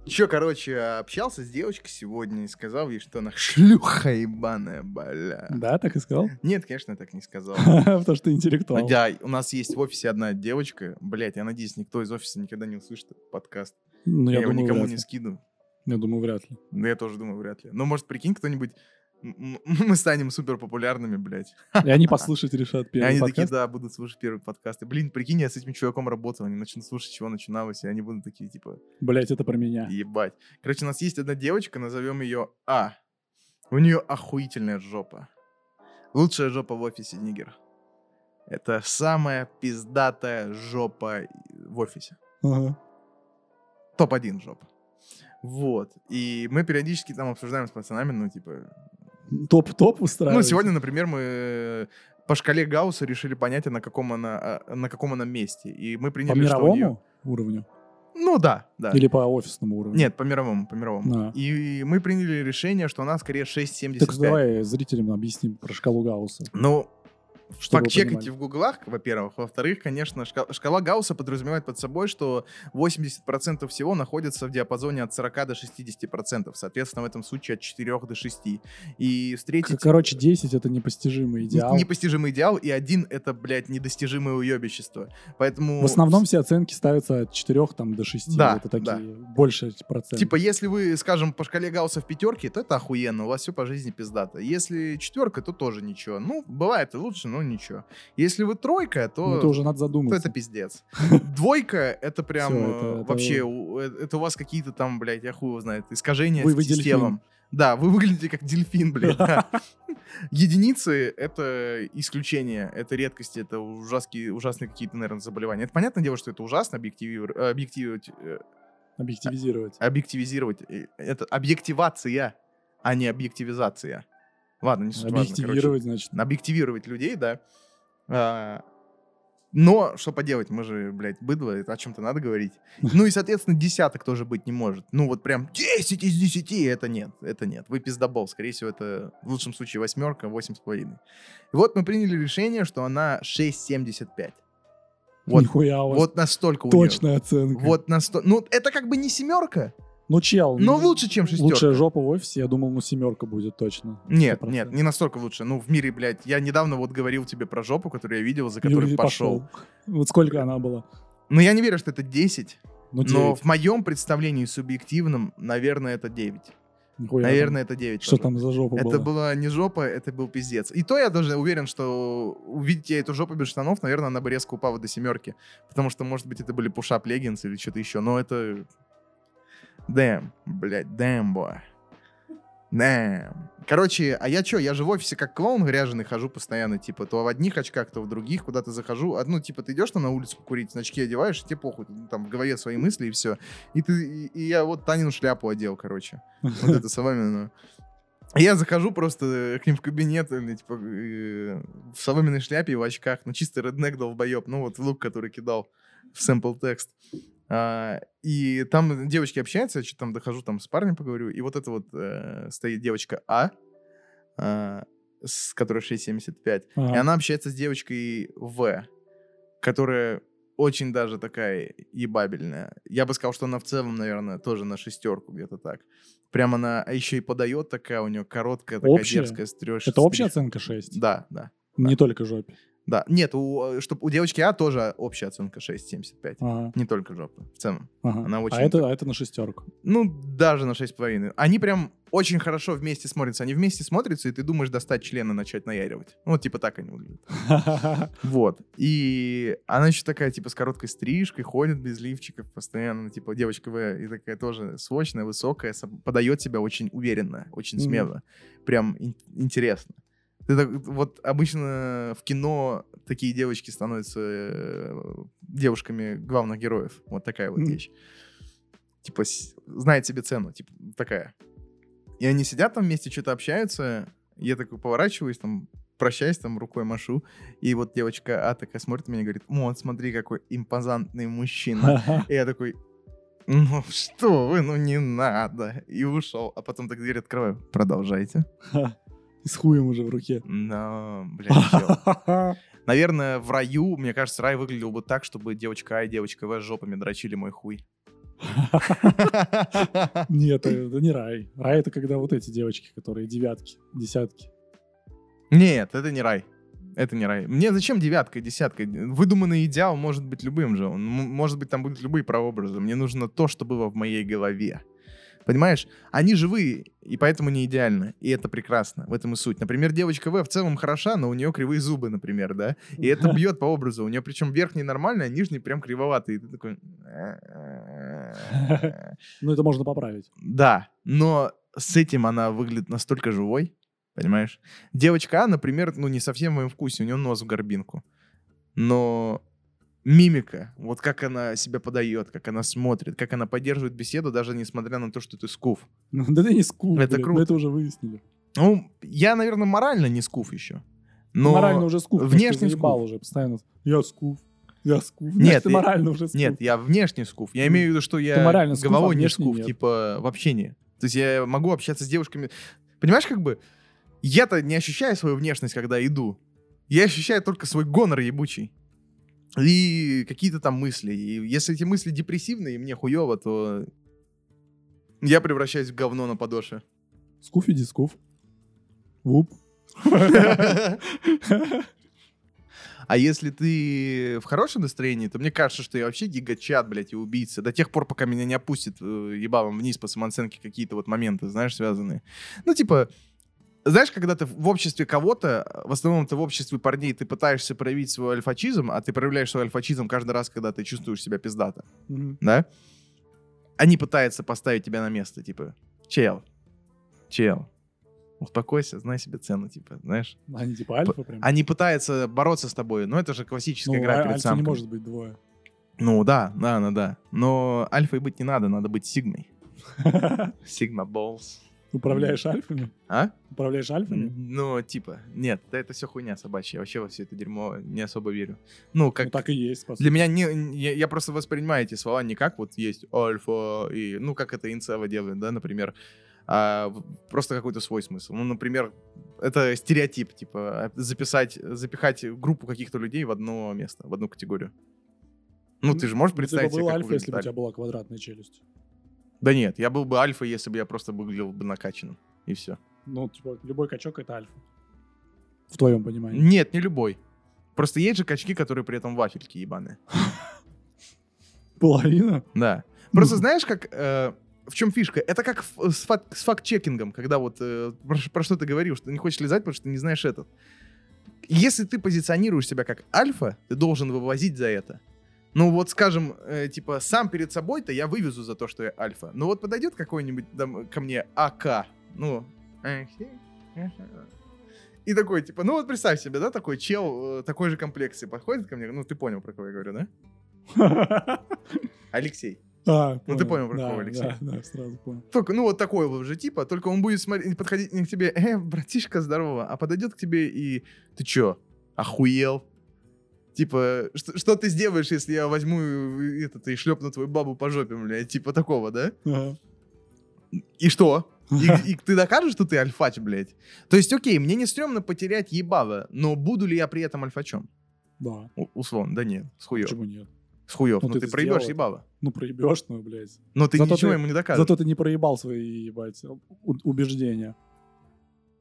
Че, короче, общался с девочкой сегодня и сказал ей, что она шлюха ебаная, бля. Да, так и сказал? Нет, конечно, я так не сказал. Потому что интеллектуал. Да, у нас есть в офисе одна девочка. Блять, я надеюсь, никто из офиса никогда не услышит этот подкаст. Ну, я его никому не скину. Я думаю, вряд ли. Да я тоже думаю, вряд ли. Но, может, прикинь, кто-нибудь... Мы станем супер популярными, блядь. И они послушать решат И первый они такие, подкаст. да, будут слушать первый подкаст. И, блин, прикинь, я с этим чуваком работал, они начнут слушать, чего начиналось, и они будут такие, типа, Блять, это про меня. ебать. Короче, у нас есть одна девочка, назовем ее А. У нее охуительная жопа. Лучшая жопа в офисе, нигер. Это самая пиздатая жопа в офисе. Ага. Топ-1 жопа. Вот. И мы периодически там обсуждаем с пацанами, ну, типа... Топ-топ устраивает. Ну, сегодня, например, мы э, по шкале Гаусса решили понять, а на каком она, а, на каком она месте. И мы По приняли, неё- мировому уровню? Ну, да, да. Или по офисному уровню? Нет, по мировому, по мировому. А. И мы приняли решение, что она скорее 6,75. Так давай зрителям объясним про шкалу Гаусса. Ну, Чтобы факт-чекайте в гуглах, во-первых. Во-вторых, конечно, шка- шкала Гаусса подразумевает под собой, что 80% всего находится в диапазоне от 40 до 60%. Соответственно, в этом случае от 4 до 6. И встретить... Короче, 10 это непостижимый идеал. Непостижимый идеал, и один это, блядь, недостижимое уебищество. Поэтому... В основном все оценки ставятся от 4 там, до 6. Да, это такие больше процентов. Типа, если вы, скажем, по шкале Гаусса в пятерке, то это охуенно, у вас все по жизни пиздато. Если четверка, то тоже ничего. Ну, бывает и лучше, но ничего. Если вы тройка, то, Ну, это уже надо то задуматься. это пиздец. Двойка, это прям Всё, э, это- это- вообще, у- э, это у вас какие-то там, блядь, я хуй его знает, искажения Вы- с вы с дельфин. телом. Да, вы выглядите как дельфин, блядь. да. Единицы — это исключение, это редкости, это ужасные, ужасные какие-то, наверное, заболевания. Это понятное дело, что это ужасно объективи- э, объективировать, э, Объективизировать. объективизировать. Э, Это объективация, а не объективизация. Ладно, не суть важно, короче. Объективировать, значит. Объективировать людей, да. А, но что поделать, мы же, блядь, быдло, это о чем-то надо говорить. Ну и, соответственно, десяток тоже быть не может. Ну вот прям 10 из 10, это нет, это нет. Вы пиздобол, скорее всего, это в лучшем случае восьмерка, восемь с половиной. И вот мы приняли решение, что она 6,75. Вот, Нихуя у вас вот настолько у неё. точная оценка. Вот настолько. Ну, это как бы не семерка, Ну, чел. но ну, лучше, чем шестерка. Лучшая жопа в офисе, я думал, ну, семерка будет точно. Нет, 100%. нет, не настолько лучше. Ну, в мире, блядь, я недавно вот говорил тебе про жопу, которую я видел, за которой Юрий пошел. Вот сколько она была? Но я не верю, что это 10, Ну, но 9. в моем представлении субъективном, наверное, это 9. Нихуя Наверное, это 9. Что там за жопа Это была? была не жопа, это был пиздец. И то я даже уверен, что увидеть я эту жопу без штанов, наверное, она бы резко упала до семерки. Потому что, может быть, это были пушап леггинс или что-то еще. Но это... Damn, блядь, boy. Damn. Короче, а я что, я же в офисе как клоун гряженый хожу постоянно, типа, то в одних очках, то в других, куда-то захожу. А, Ну, типа, ты идешь там на улицу курить, значки одеваешь, и тебе похуй, ну, там в голове свои мысли и все. И, ты, и, и я вот Танину шляпу одел, короче. Вот это соломенную. Я захожу просто к ним в кабинет, или, типа, э, в соломенной шляпе и в очках, ну, чисто реднек долбоеб, ну, вот лук, который кидал в sample текст. А, и там девочки общаются, я что-то там дохожу, там с парнем поговорю, и вот это вот э, стоит девочка А, а, с которой 6,75, и Ага. она общается с девочкой В, которая очень даже такая ебабельная. Я бы сказал, что она в целом, наверное, тоже на шестерку где-то так. Прям она, а еще и подает такая, у нее короткая, такая Общая? дерзкая стрёж. Это общая оценка 6? Да, да. Не только жопе. Да, нет, у, чтоб, у девочки А тоже общая оценка 6,75. Ага, Не только жопа, в целом. ага. Она очень- А, это, а это на шестерку. Ну, даже на 6,5. Они прям очень хорошо вместе смотрятся. Они вместе смотрятся, и ты думаешь достать члена, начать наяривать. Ну, вот типа так они выглядят. Вот. И она еще такая, типа, с короткой стрижкой, ходит без лифчиков постоянно, типа, девочка В, и такая тоже свощная, высокая, подает себя очень уверенно, очень смело. Прям ин- интересно. Ты так- вот обычно в кино такие девочки становятся э, девушками главных героев. Вот такая вот вещь. Типа, знает себе цену, типа, такая. И они сидят там вместе, что-то общаются. Я такой поворачиваюсь, там, прощаюсь, там, рукой машу. И вот девочка А такая смотрит на меня и говорит, вот, смотри, какой импозантный мужчина. И я такой, ну что вы, ну не надо. И ушел. А потом так дверь открываю. Продолжайте. И с хуем уже в руке. Но, блядь. Наверное, в раю, мне кажется, рай выглядел бы так, чтобы девочка А и девочка В жопами дрочили мой хуй. Нет, это не рай. Рай это когда вот эти девочки, которые девятки, десятки. Нет, это не рай. Это не рай. Мне зачем девятка, десятка? Выдуманный идеал может быть любым же. Он может быть, там будут любые прообразы. Мне нужно то, что было в моей голове. Понимаешь? Они живые, и поэтому не идеальны. И это прекрасно. В этом и суть. Например, девочка В в целом хороша, но у нее кривые зубы, например, да? И это бьет по образу. У нее причем верхний нормальный, а нижний прям кривоватый. И ты такой... Ну, это можно поправить. Да, но с этим она выглядит настолько живой, понимаешь? Девочка А, например, ну не совсем в моем вкусе, у нее нос в горбинку. Но мимика, вот как она себя подает, как она смотрит, как она поддерживает беседу, даже несмотря на то, что ты скуф. Ну, Да ты не скуп, Это блядь, круто. мы это уже выяснили. Ну, я, наверное, морально не скуф еще. Но... Морально уже что внешне ты скуф. уже постоянно. Я скуф. Я скуф. Нет, Значит, ты я- морально уже скуф. Нет, я внешне скуф. Я имею в виду, что я морально скуф, а головой не внешне скуф, нет. типа в общении. То есть я могу общаться с девушками. Понимаешь, как бы я-то не ощущаю свою внешность, когда иду. Я ощущаю только свой гонор ебучий. И какие-то там мысли. И если эти мысли депрессивные, и мне хуево, то я превращаюсь в говно на подошве. Скуф иди скуф. Вуп. А если ты в хорошем настроении, то мне кажется, что я вообще гигачат, блядь, и убийца. До тех пор, пока меня не опустит э, ебалом вниз по самооценке какие-то вот моменты, знаешь, связанные. Ну, типа, знаешь, когда ты в обществе кого-то, в основном ты в обществе парней, ты пытаешься проявить свой альфачизм, а ты проявляешь свой альфачизм каждый раз, когда ты чувствуешь себя пиздато, Мгм. да? Они пытаются поставить тебя на место, типа, чел, чел, успокойся, знай себе цену, типа, знаешь. Они типа альфа прям. Они пытаются бороться с тобой, но это же классическая Ну, игра а- перед самкой. не может быть двое. Ну да, да, да, да. Но альфой быть не надо, надо быть сигмой. Сигма Balls. Управляешь альфами? А? Управляешь альфами? Ну, типа, нет, да это все хуйня собачья. Я вообще во все это дерьмо не особо верю. Ну, как... Ну, так и есть, по Для сути. меня не, я, я просто воспринимаю эти слова не как вот есть альфа и, ну, как это инцева делает, да, например, а просто какой-то свой смысл. Ну, например, это стереотип, типа, записать, запихать группу каких-то людей в одно место, в одну категорию. Ну, ты же можешь Ну, ты бы представить себе, был как альфа, если бы у тебя была квадратная челюсть. Да нет, я был бы альфа, если бы я просто выглядел бы накачанным. И все. Ну, типа, любой качок — это альфа. В твоем понимании. Нет, не любой. Просто есть же качки, которые при этом вафельки ебаные. Половина? Да. Просто Ну. знаешь, как... э, в чем фишка? Это как в- с, фак- с факт-чекингом, когда вот э, про, про что ты говорил, что ты не хочешь лизать, потому что ты не знаешь этот. Если ты позиционируешь себя как альфа, ты должен вывозить за это. Ну вот, скажем, э, типа, сам перед собой-то я вывезу за то, что я альфа. Но вот подойдет какой-нибудь там ко мне АК, ну, и такой, типа, ну вот представь себе, да, такой чел э, такой же комплекции подходит ко мне, ну ты понял, про кого я говорю, да? Алексей. А, Ну, ты понял, про да, кого, Алексей. Да, да, сразу понял. Только, ну, вот такой вот же типа, только он будет смотреть, подходить не к тебе, э, братишка, здорово, а подойдет к тебе и ты чё, охуел? Типа, что, что ты сделаешь, если я возьму этот, и шлепну твою бабу по жопе, блядь, типа такого, да? Ага. И что? И, и ты докажешь, что ты альфач, блядь? То есть, окей, мне не стрёмно потерять ебало, но буду ли я при этом альфачом? Да, У- условно, да нет, с хуёв. почему нет? С хуёв, Ну, ну, ты ты, проебешь сделал. ебало. Ну, проебешь, ну, блядь. Но ты Зато ничего ты- ему не докажешь. Зато ты не проебал свои, ебать, убеждения.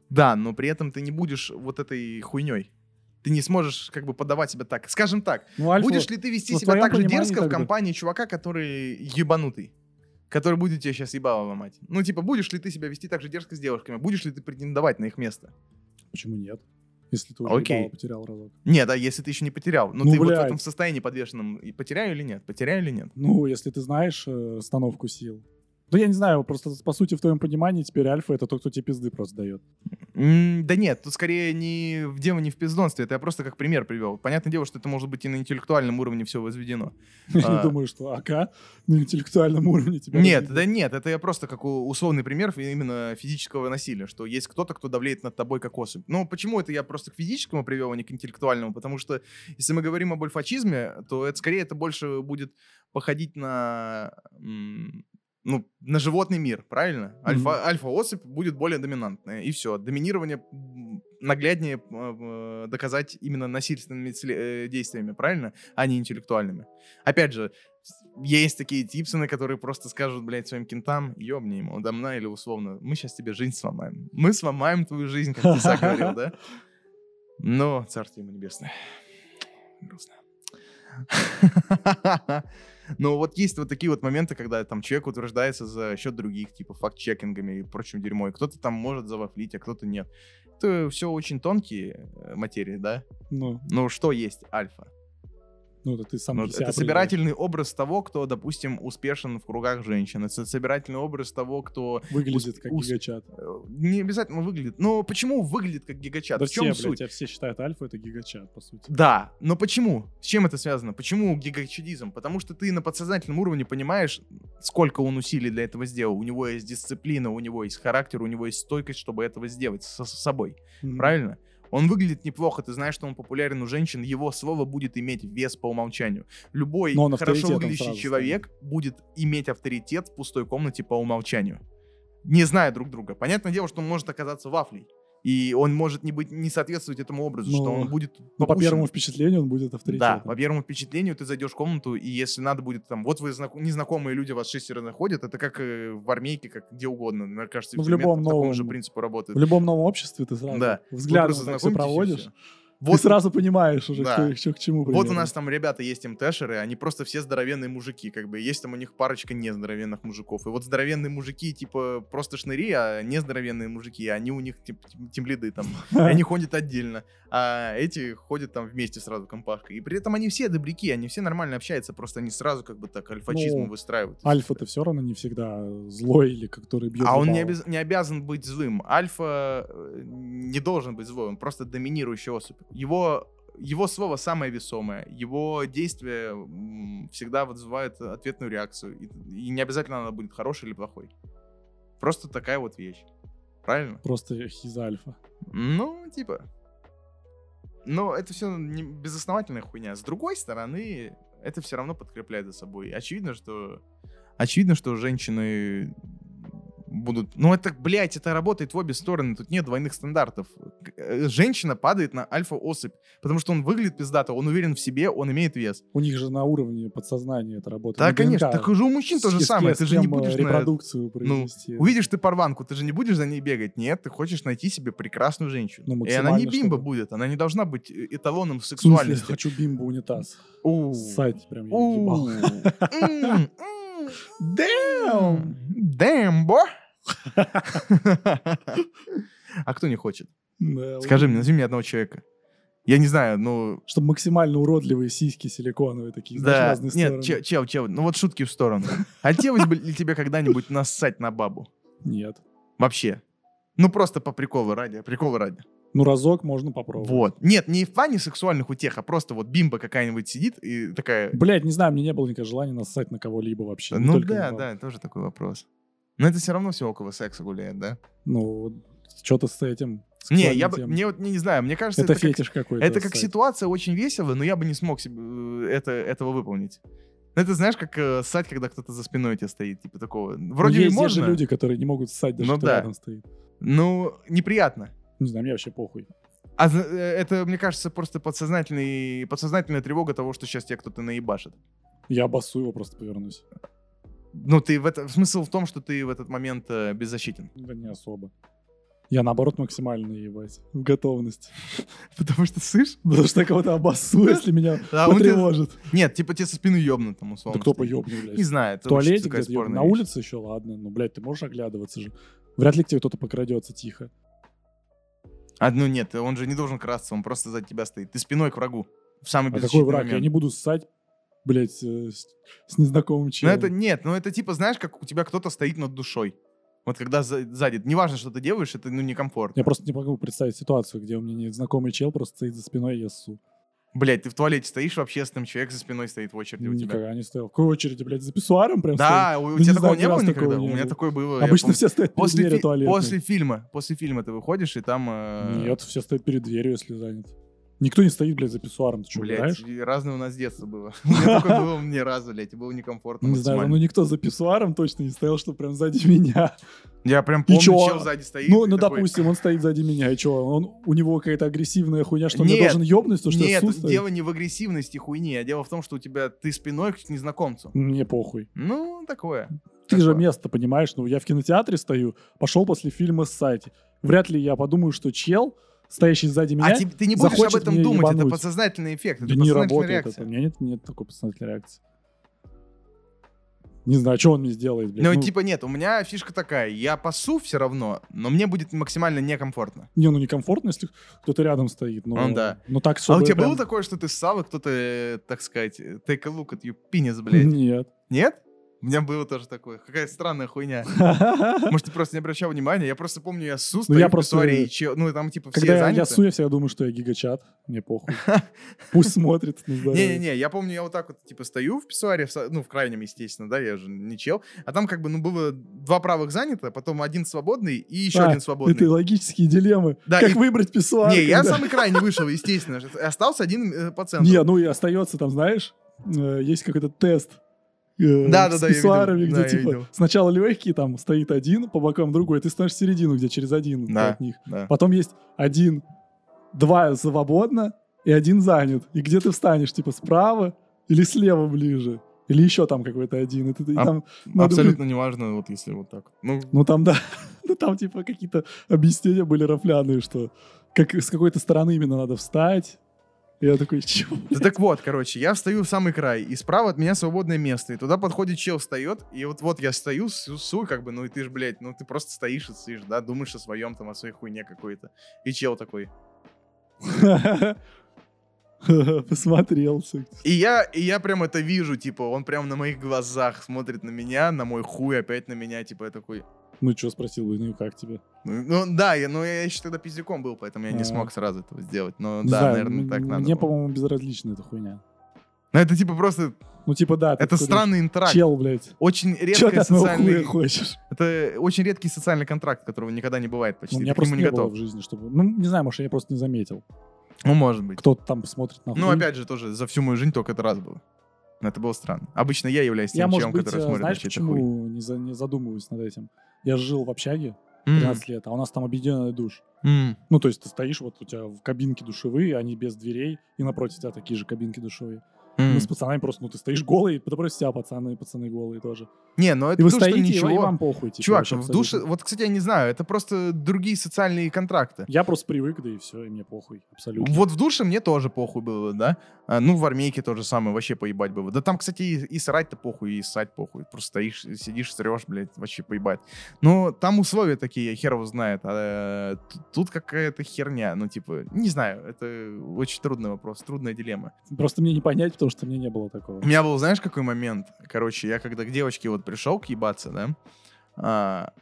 Да, но при этом ты не будешь вот этой хуйней. Ты не сможешь как бы подавать себя так. Скажем так, Ну, альфа... будешь ли ты вести ну, себя так же дерзко в компании чувака, который ебанутый? Который будет тебе сейчас ебало ломать. Ну, типа, будешь ли ты себя вести так же дерзко с девушками? Будешь ли ты претендовать на их место? Почему нет? Если ты уже Окей. ебало потерял разок. Нет, а если ты еще не потерял? Ну, Ну, ты вот в блядь. этом состоянии подвешенном. И потеряю или нет? Потеряю или нет? Ну, если ты знаешь э, остановку сил. Ну, я не знаю, просто по сути в твоем понимании теперь альфа это тот, кто тебе пизды просто дает. М, Да нет, тут скорее не в дело не в пиздонстве, это я просто как пример привел. Понятное дело, что это может быть и на интеллектуальном уровне все возведено. Я А. не думаю, что АК на интеллектуальном уровне тебя... Нет, да нет, это я просто как условный пример именно физического насилия, что есть кто-то, кто давлеет над тобой как особь. Ну, почему это я просто к физическому привел, а не к интеллектуальному? Потому что если мы говорим об альфачизме, то это скорее это больше будет походить на, ну, на животный мир, правильно? Альфа, альфа-особь будет более доминантная, и все. Доминирование нагляднее э, э, доказать именно насильственными целе- э, действиями, правильно? А не интеллектуальными. Опять же, есть такие типсоны, которые просто скажут, блядь, своим кентам, ёбни ему, дамна или условно, мы сейчас тебе жизнь сломаем. Мы сломаем твою жизнь, как ты сам говорил, да? Но, царствие ему небесное. Грустно. Но вот есть вот такие вот моменты, когда там человек утверждается за счет других, типа факт-чекингами и прочим дерьмой. Кто-то там может завафлить, а кто-то нет. Это все очень тонкие э, материи, да? Ну, Но что есть альфа? Ну, это ты сам Ну, это собирательный образ того, кто, допустим, успешен в кругах женщин. Это собирательный образ того, кто Выглядит усп- как гигачат. э, не обязательно выглядит. Но почему выглядит как гигачат? Да в чем все, суть? блядь, все считают альфа, это гигачат, по сути. Да, но почему? С чем это связано? Почему гигачадизм? Потому что ты на подсознательном уровне понимаешь, сколько он усилий для этого сделал. У него есть дисциплина, у него есть характер, у него есть стойкость, чтобы этого сделать с собой. Мгм. Правильно? Он выглядит неплохо, ты знаешь, что он популярен у женщин, его слово будет иметь вес по умолчанию. Любой хорошо выглядящий человек будет иметь авторитет в пустой комнате по умолчанию, не зная друг друга. Понятное дело, что он может оказаться вафлей, и он может не, быть, не соответствовать этому образу, что Ну, он будет Ну, по первому впечатлению он будет Да, авторитетом. по первому впечатлению ты зайдешь в комнату, и если надо будет там, вот вы знак- незнакомые люди вас шестеро находят, это как э, в армейке, как где угодно. Мне кажется, Ну, в любом по такому новом- же принципу работает. В любом новом обществе ты сразу Да. Взглядом так все знакомитесь, и всё. ты Вот сразу понимаешь уже, Да. кто, что к чему Вот у примерно. нас там ребята есть МТшеры, они просто все здоровенные мужики, как бы есть там у них парочка нездоровенных мужиков. И вот здоровенные мужики типа просто шныри, а нездоровенные мужики, они у них типа тимлиды там. И они ходят отдельно, а эти ходят там вместе сразу компашкой. И при этом они все добряки, они все нормально общаются, просто они сразу как бы так альфачизм Ну, выстраивают. Альфа-то все равно не всегда злой или который бьет А он не, обяз- не обязан быть злым. Альфа э, не должен быть злой, он просто доминирующий особь. Его, его слово самое весомое, его действие всегда вызывает ответную реакцию. И, и не обязательно она будет хорошей или плохой. Просто такая вот вещь. Правильно? Просто хиз альфа. Ну, типа. Но это все не безосновательная хуйня. С другой стороны, это все равно подкрепляет за собой. Очевидно, что... Очевидно, что женщины будут... Ну, это, блядь, это работает в обе стороны. Тут нет двойных стандартов. Э, Женщина падает на альфа-особь, потому что он выглядит пиздато, он уверен в себе, он имеет вес. У них же на уровне подсознания это работает. Да, конечно. Так уже у мужчин то же самое. Ты же не э, будешь репродукцию произвести. Увидишь ты порванку, ты же не будешь за ней бегать. Нет, ты хочешь найти себе прекрасную женщину. Ну, И она не бимба чтобы- будет, она не должна быть э, эталоном В смысле, сексуальности. хочу бимбу унитаз. Ссать прям я. Damn! Damn, бо! А кто не хочет? Скажи мне, назови мне одного человека. Я не знаю, ну... Чтобы максимально уродливые сиськи силиконовые такие, знаешь, Да, разные нет, стороны. чел, чел, чел, ну вот шутки в сторону. Хотелось бы ли тебе когда-нибудь нассать на бабу? Нет. Вообще. Ну просто по приколу ради, приколу ради. Ну, разок можно попробовать. Вот. Нет, не в плане сексуальных утех, а просто вот бимба какая-нибудь сидит и такая... Блять, не знаю, мне не было никогда желания нассать на кого-либо вообще. Ну только да, да, тоже такой вопрос. Но это все равно все около секса гуляет, да? Ну, что-то с этим. Не, сексуальной я бы, мне вот не, не знаю, мне кажется, Это, это, как, фетиш какой-то. это как кстати. ситуация очень весело, но я бы не смог себе э, это, этого выполнить. Ну, это знаешь, как э, ссать, когда кто-то за спиной тебя стоит, типа такого. Ну, Вроде есть, есть можно, же люди, которые не могут ссать, даже Ну кто да. рядом стоит. ну, неприятно. Не знаю, мне вообще похуй. А э, это, мне кажется, просто подсознательный, подсознательная тревога того, что сейчас тебя кто-то наебашит. Я обоссу его просто повернусь. Ну, ты в это... Смысл в том, что ты в этот момент э, беззащитен. Да не особо. Я, наоборот, максимально ебать. В готовности. Потому что сышь? Потому что я кого-то обоссу, если меня тебя- потревожит. Нет, типа тебе со спины ёбнут там, условно. Да кто стоит. поебнет, блядь? Не знаю, В туалете где-то, на улице еще ладно. Ну, блядь, ты можешь оглядываться же. Вряд ли к тебе кто-то покрадется тихо. А, ну нет, он же не должен красться, он просто за тебя стоит. Ты спиной к врагу. В самый А какой враг? Я не буду ссать, блядь, э, с, с незнакомым Ну челом. это нет, ну это типа, знаешь, как у тебя кто-то стоит над душой. Вот когда за- сзади, неважно, что ты делаешь, это ну некомфортно. Я просто не могу представить ситуацию, где у меня незнакомый чел просто стоит за спиной, и я ссу. Блять, ты в туалете стоишь в общественном, человек за спиной стоит в очереди у тебя. Никогда не стоял. В какой очереди, блядь, за писсуаром прям Да, у, у Ну, тебя не такого не было никогда? такого У меня такое было. Обычно все стоят перед после, дверью фи- туалетной. после фильма, после фильма ты выходишь, и там... э, Нет, все стоят перед дверью, если занят. Никто не стоит, блядь, за писсуаром, ты что, Блять, знаешь? разное у нас детство было. У меня такое было ни разу, блядь, и было некомфортно Не знаю, ну никто за писсуаром точно не стоял, что прям сзади меня. Я прям помню, чел сзади стоит. Ну, ну допустим, он стоит сзади меня, и что, он, у него какая-то агрессивная хуйня, что он меня должен ёбнуть, то что Нет, дело не в агрессивности хуйни, а дело в том, что у тебя ты спиной к незнакомцу. Мне похуй. Ну, такое. Ты же место понимаешь, ну я в кинотеатре стою, пошел после фильма ссать. Вряд ли я подумаю, что чел, стоящий сзади меня, А ти- ты не будешь об захочет этом меня думать, это ебануть. подсознательный эффект, это да не подсознательная работает реакция. это. У меня нет, нет такой подсознательной реакции. Не знаю, что он мне сделает, блядь. Ну, Ну, типа, нет, у меня фишка такая, я пасу все равно, но мне будет максимально некомфортно. Не, ну некомфортно, если кто-то рядом стоит. Ну, Ну да. Ну так, а чтобы у тебя прям- было такое, что ты ссал, и кто-то, э, так сказать, э, take a look at your penis, блядь? Нет. Нет? У меня было тоже такое. Какая странная хуйня. Может, ты просто не обращал внимания? Я просто помню, я ссу, стою Ну, я в просто- и чел- ну, там, типа, все Когда я- я заняты. су, я всегда думаю, что я гигачат. Мне похуй. Пусть смотрит. Не-не-не, я помню, я вот так вот, типа, стою в писсуаре, ну, в крайнем, естественно, да, я же не чел, а там как бы, ну, было два правых занято, потом один свободный и еще А, один свободный. Это логические дилеммы. Как выбрать писсуар? Не, я самый крайний вышел, естественно. Остался один э, по центру. Не, ну и остается там, знаешь, э, есть какой-то тест. Э, Да-да-да, с я видел. писсуарами, Да, где я типа сначала легкий, там стоит один, по бокам другой, ты ставишь в середину, где через один Да. от них. Да. Потом есть один, два свободно и один занят. И где ты встанешь, типа справа или слева ближе? Или еще там какой-то один. И А- там надо Абсолютно неважно, вот если вот так. Ну, Ну там, да, ну там типа какие-то объяснения были рафляные, что как, с какой-то стороны именно надо встать. Я такой, чего? да так вот, короче, я встаю в самый край, и справа от меня свободное место, и туда подходит чел, встает, и вот вот я стою, су, как бы, ну и ты ж, блядь, ну ты просто стоишь и сышь, да, думаешь о своем, там, о своей хуйне какой-то. И чел такой. Посмотрелся. И я, и я прям это вижу, типа, он прям на моих глазах смотрит на меня, на мой хуй, опять на меня, типа, я такой... Ну что, спросил, ну и как тебе? Ну, ну, да, я, ну я еще тогда пиздюком был, поэтому я не А. смог сразу этого сделать. Но да, знаю, наверное, так надо. Мне, было. по-моему, безразлична эта хуйня. Ну это типа просто, Ну типа да. это странный интеракт. Чел, блядь. Очень редкий социальный... хочешь? Это очень редкий социальный контракт, которого никогда не бывает почти. Ну, у меня просто не не было готов. в жизни, чтобы... Ну, не знаю, может, я просто не заметил. Ну, может быть. Кто-то там посмотрит на Ну, хуй. опять же, тоже за всю мою жизнь только это раз было. Но это было странно. Обычно я являюсь тем Я, челом, быть, который э, смотрит на знаешь, чей-то хуй. почему не, за- не задумываюсь над этим? Я жил в общаге М, 13 лет, а у нас там объединенный душ. м. Ну, то есть ты стоишь, вот у тебя в кабинке душевые, они без дверей, и напротив тебя такие же кабинки душевые. Мы с пацанами просто, ну, ты стоишь голый, потом тебя пацаны, пацаны голые тоже. Не, ну это И вы то, что стоите, и ничего. и вам похуй. типа, Чувак, в душе, вот, кстати, я не знаю, это просто другие социальные контракты. Я просто привык, да и все, и мне похуй, абсолютно. Вот в душе мне тоже похуй было, да? А, ну, в армейке то же самое, вообще поебать было. Да там, кстати, и, и срать-то похуй, и ссать похуй. Просто стоишь, сидишь, срешь, блядь, вообще поебать. Ну, там условия такие, хер его знает. А, тут какая-то херня, ну, типа, не знаю, это очень трудный вопрос, трудная дилемма. Просто мне не понять, потому что мне не было такого. У меня был, знаешь, какой момент? Короче, я когда к девочке вот пришел к ебаться, да, а,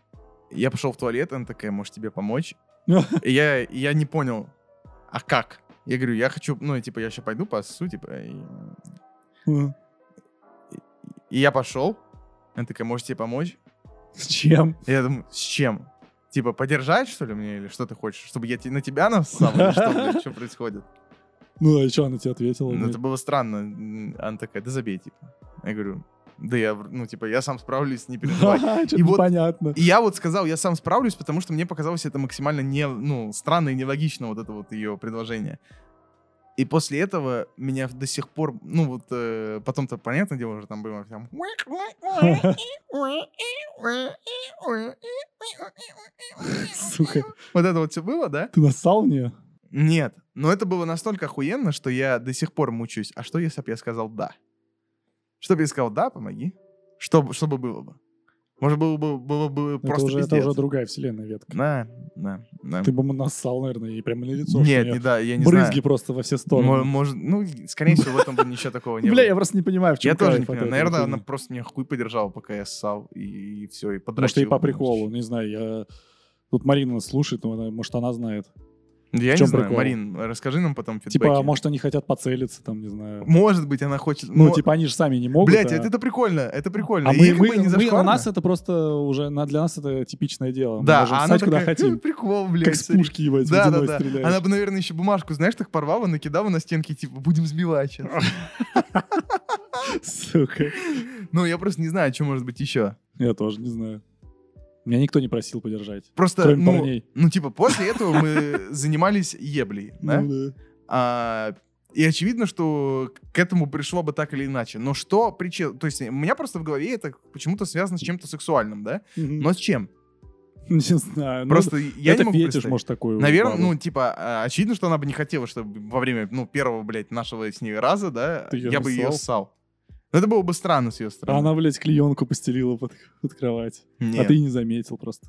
я пошел в туалет, она такая, может, тебе помочь? И я, я не понял, а как? Я говорю, я хочу, ну, типа, я сейчас пойду посу, типа, и, и я пошел. Она такая, может, тебе помочь? С чем? Я думаю, с чем? Типа, подержать, что ли, мне, или что ты хочешь? Чтобы я на тебя нассал, или что, что происходит? Ну, а что она тебе ответила? Ну, это было странно. Она такая, да забей, типа. Я говорю, да я, ну, типа, я сам справлюсь, не переживай. И вот- непонятно. И я вот сказал, я сам справлюсь, потому что мне показалось это максимально не, ну, странно и нелогично, вот это вот ее предложение. И после этого меня до сих пор, ну вот, э, потом-то, понятное дело, уже там было там... Сука, Вот это вот все было, да? ты нассал мне? Нет, но это было настолько охуенно, что я до сих пор мучаюсь. А что, если бы я сказал «да»? Что бы я сказал «да», помоги? Что, бы- что бы было бы? Может, было бы, было бы Это просто уже, это уже другая вселенная ветка. Да, да, да. Ты бы нассал, наверное, и прямо на лицо. Нет, не да, я не Брызги знаю. просто во все стороны. Может, ну, скорее всего, в этом бы ничего такого не Бля, было. я просто не понимаю, в чем Я тоже не понимаю. Наверное, она просто меня хуй подержала, пока я ссал, и, все, и подрочил. Может, и по приколу, не знаю, я... Тут Марина слушает, может, она знает. Я В чём не знаю, прикол? Марин, расскажи нам потом фидбэки. Типа, может, они хотят поцелиться, там, не знаю. Может быть, она хочет... Ну, но- типа, они же сами не могут. Блядь, а- это, это прикольно, это прикольно. А мы, мы, бы не мы- у нас это просто уже, на- для нас это типичное дело. Мы Да, можем а она ссать, куда такая, хотим. «Э, прикол, блядь. Как с смотри». пушки, ебать, Да, да, да. стреляешь. Она бы, наверное, еще бумажку, знаешь, так порвала, накидала на стенки, типа, будем сбивать сейчас. Сука. Ну, я просто не знаю, что может быть еще. Я тоже не знаю. Меня никто не просил подержать. Просто, Кроме ну, парней. ну, типа, после этого мы занимались еблей, да? Ну да. А, и очевидно, что к этому пришло бы так или иначе. Но что причина... То есть у меня просто в голове это почему-то связано с чем-то сексуальным, да? Но с чем? Не знаю. ну, Просто я это не могу фетиш, может, такой. Наверное, ну, типа, а, очевидно, что она бы не хотела, чтобы во время, ну, первого, блядь, нашего с ней раза, да, Ты я бы ее ссал. Но это было бы странно с ее А стороны. она, блядь, клеенку постелила под, под кровать. Нет, А ты не заметил просто.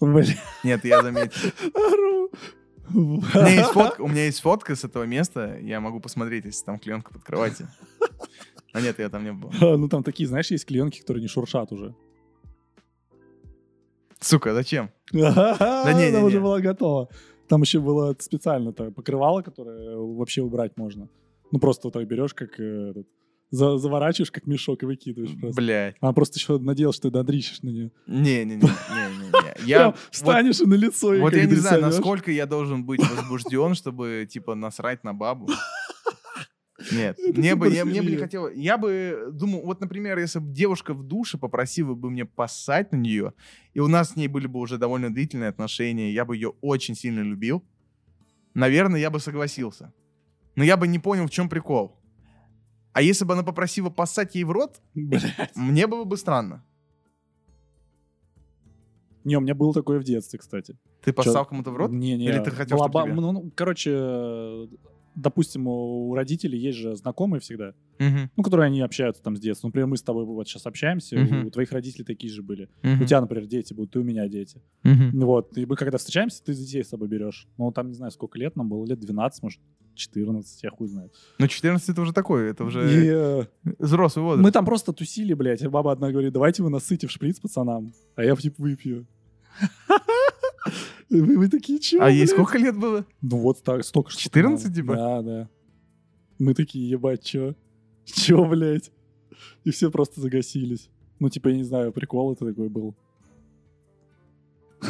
Блядь, нет, я заметил. У меня, есть фотка, у меня есть фотка с этого места, я могу посмотреть, если там клеенка под кроватью. А нет, я там не был. А, Ну, там такие, знаешь, есть клеенки, которые не шуршат уже. Сука, зачем? Да не, Она уже была готова. Там еще было специально покрывало, которое вообще убрать можно. Ну, просто вот так берешь, как э, этот, за- заворачиваешь, как мешок, и выкидываешь просто. Блять. Она просто еще надеялась, что ты надрищешь на нее. Не-не-не. Я встанешь и на лицо. Вот я не знаю, насколько я должен быть возбужден, чтобы, типа, насрать на бабу. Нет, мне бы, я, мне бы не хотелось... Я бы думал, вот, например, если бы девушка в душе попросила бы мне поссать на нее, и у нас с ней были бы уже довольно длительные отношения, я бы ее очень сильно любил, наверное, я бы согласился. Но я бы не понял, в чем прикол. А если бы она попросила поссать ей в рот, Блядь. мне было бы странно. Не, у меня было такое в детстве, кстати. Ты поссал кому-то в рот? Не, не. Или ты хотел, была чтоб ба- тебе? ну, ну, короче, допустим, у родителей есть же знакомые всегда, Мгм, ну, которые они общаются там с детства. Например, мы с тобой вот сейчас общаемся, Мгм. у твоих родителей такие же были. мгм, У тебя, например, дети будут, и у меня дети. мгм. Вот, и мы когда встречаемся, ты детей с собой берешь. Ну, там, не знаю, сколько лет нам было, лет 12, может, 14, я хуй знает. Ну, 14 это уже такое, это уже И, э, взрослый возраст. мы там просто тусили, блядь, и баба одна говорит, давайте вы насыте в шприц пацанам, а я, типа, выпью. Вы, вы такие, чё, А ей блядь?» сколько лет было? Ну вот так, столько же. 14, типа? Да, да. Мы такие, ебать, чё? Чё, блядь? И все просто загасились. Ну, типа, я не знаю, прикол это такой был.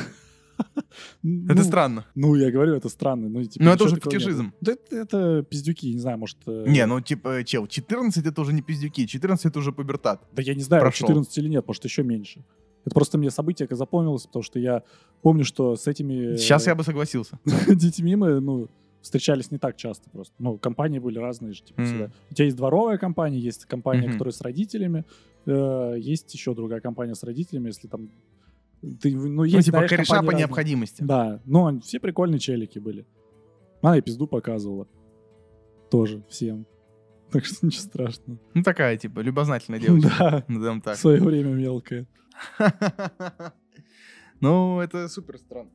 Это Ну, странно. Ну, я говорю, это странно. Ну, типа, Но это уже фетишизм. Да это, это пиздюки, не знаю, может... э, Не, ну типа, чел, 14 это уже не пиздюки, 14 это уже пубертат. Да я не знаю, прошел. 14 или нет, может, еще меньше. Это просто мне событие запомнилось, потому что я помню, что с этими... Сейчас я бы согласился. детьми мы, ну, встречались не так часто просто. Ну, компании были разные же, типа, Мгм. всегда. У тебя есть дворовая компания, есть компания, Мгм. которая с родителями, э, есть еще другая компания с родителями, если там... Ты, ну, есть, Ну, типа знаешь, кореша по разные. необходимости. Да, но все прикольные челики были. Она и пизду показывала. Тоже всем. Так что ничего страшного. Ну, такая, типа, любознательная девочка. Да, Назовем в так. свое время мелкая. Ну, это супер странно.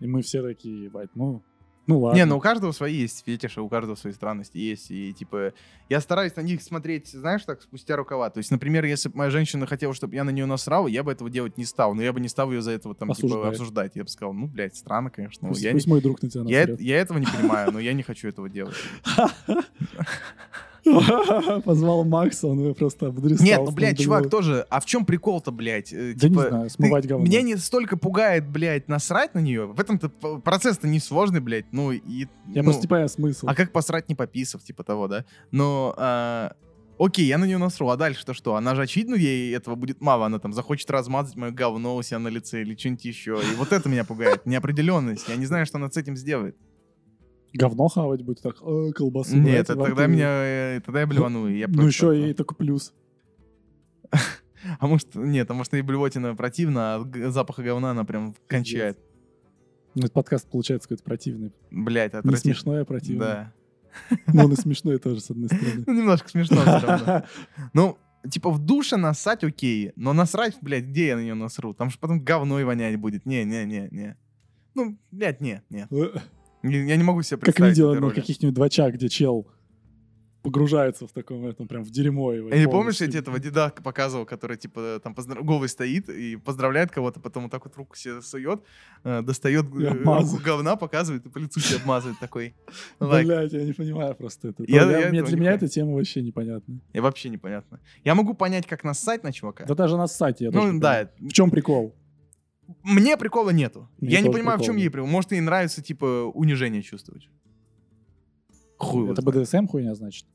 И мы все такие, ебать, ну, ну ладно. Не, ну у каждого свои есть фетиши, у каждого свои странности есть. И, типа, я стараюсь на них смотреть, знаешь, так, спустя рукава. То есть, например, если бы моя женщина хотела, чтобы я на нее насрал, я бы этого делать не стал. Но я бы не стал ее за этого там, типа, обсуждать. Я бы сказал, ну, блядь, странно, конечно. но Пусть, я, пусть не- мой друг на тебя я, я этого не понимаю, но я не хочу этого делать. Позвал Макса, он его просто обдрисал. Нет, ну, блядь, чувак, тоже, а в чем прикол-то, блядь? Э, Да не типа, знаю, смывать говно. Меня не столько пугает, блядь, насрать на нее. В этом-то процесс-то не сложный, блядь. Ну, и... Я ну, просто не понимаю смысл. А как посрать не пописав, типа того, да? Но... а, Окей, я на нее насру, а дальше-то что? Она же, очевидно, ей этого будет мало. Она там захочет размазать мое говно у себя на лице или что-нибудь еще. И вот это меня пугает. Неопределенность. Я не знаю, что она с этим сделает. Говно хавать будет так, «Э, колбасу. Нет, это тогда рту». меня... э, Тогда я блевану. и я Ну еще и только плюс. А может, нет, а может, и блевотина противно, а запаха говна она прям кончает. Ну, этот подкаст получается какой-то противный. Блять, Не отвратительно. смешной, а противный. Да. Но он и смешной тоже, с одной стороны. Ну, немножко смешно все равно. Ну, типа в душе насать окей, но насрать, блядь, где я на нее насру? Там же потом говной вонять будет. Не-не-не-не. Ну, блядь, не, не. Я не могу себе Как представить видео этой на роли. каких-нибудь двачах, где чел погружается в таком, этом, прям в дерьмо его. А не помнишь, я тебе этого деда показывал, который, типа, там поздра- голый стоит и поздравляет кого-то, потом вот так вот руку себе сует, э, достает И руку говна, показывает и по лицу себе обмазывает такой. Блять, я не понимаю просто это. Я- я я- Для меня эта тема вообще непонятна. И вообще непонятно. Я могу понять, как нассать на чувака. Да даже на сайте я ну да. В чем прикол? Мне прикола нету. Мне я не понимаю, в чем ей прикол. Может, ей нравится, типа, унижение чувствовать. Хуй Это. БДСМ хуйня, значит?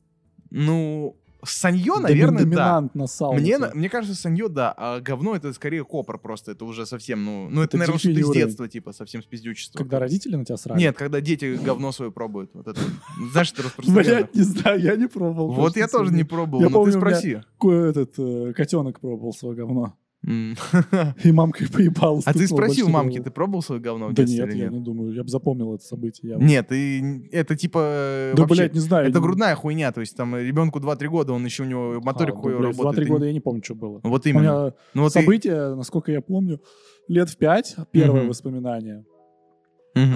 Ну, санье, наверное, да. Доминант нассал. Мне, на на- мне кажется, санье, да, а говно это скорее копор просто, это уже совсем, ну, ну это, Это наверное, что-то из детства, типа, совсем с пиздючества. Когда родители на тебя срали? Нет, когда дети говно свое пробуют, вот это, вот. знаешь, это распространено. Блять, не знаю, я не пробовал. Вот я тоже не пробовал, но помню, ты спроси. Этот э, котенок пробовал свое говно. И мамка поебала. А ты спросил мамки, ты пробовал свое говно в Да нет, я не думаю. Я бы запомнил это событие. Нет, и это типа Да, вообще- блядь, не знаю. Это грудная хуйня, то есть там ребенку 2-3 года, он еще у него моторик А, хуй да, блядь, работает. 2-3 и- года я не помню, что было. Вот именно. Ну событие, насколько я помню, лет в пять первое Мгм. воспоминание.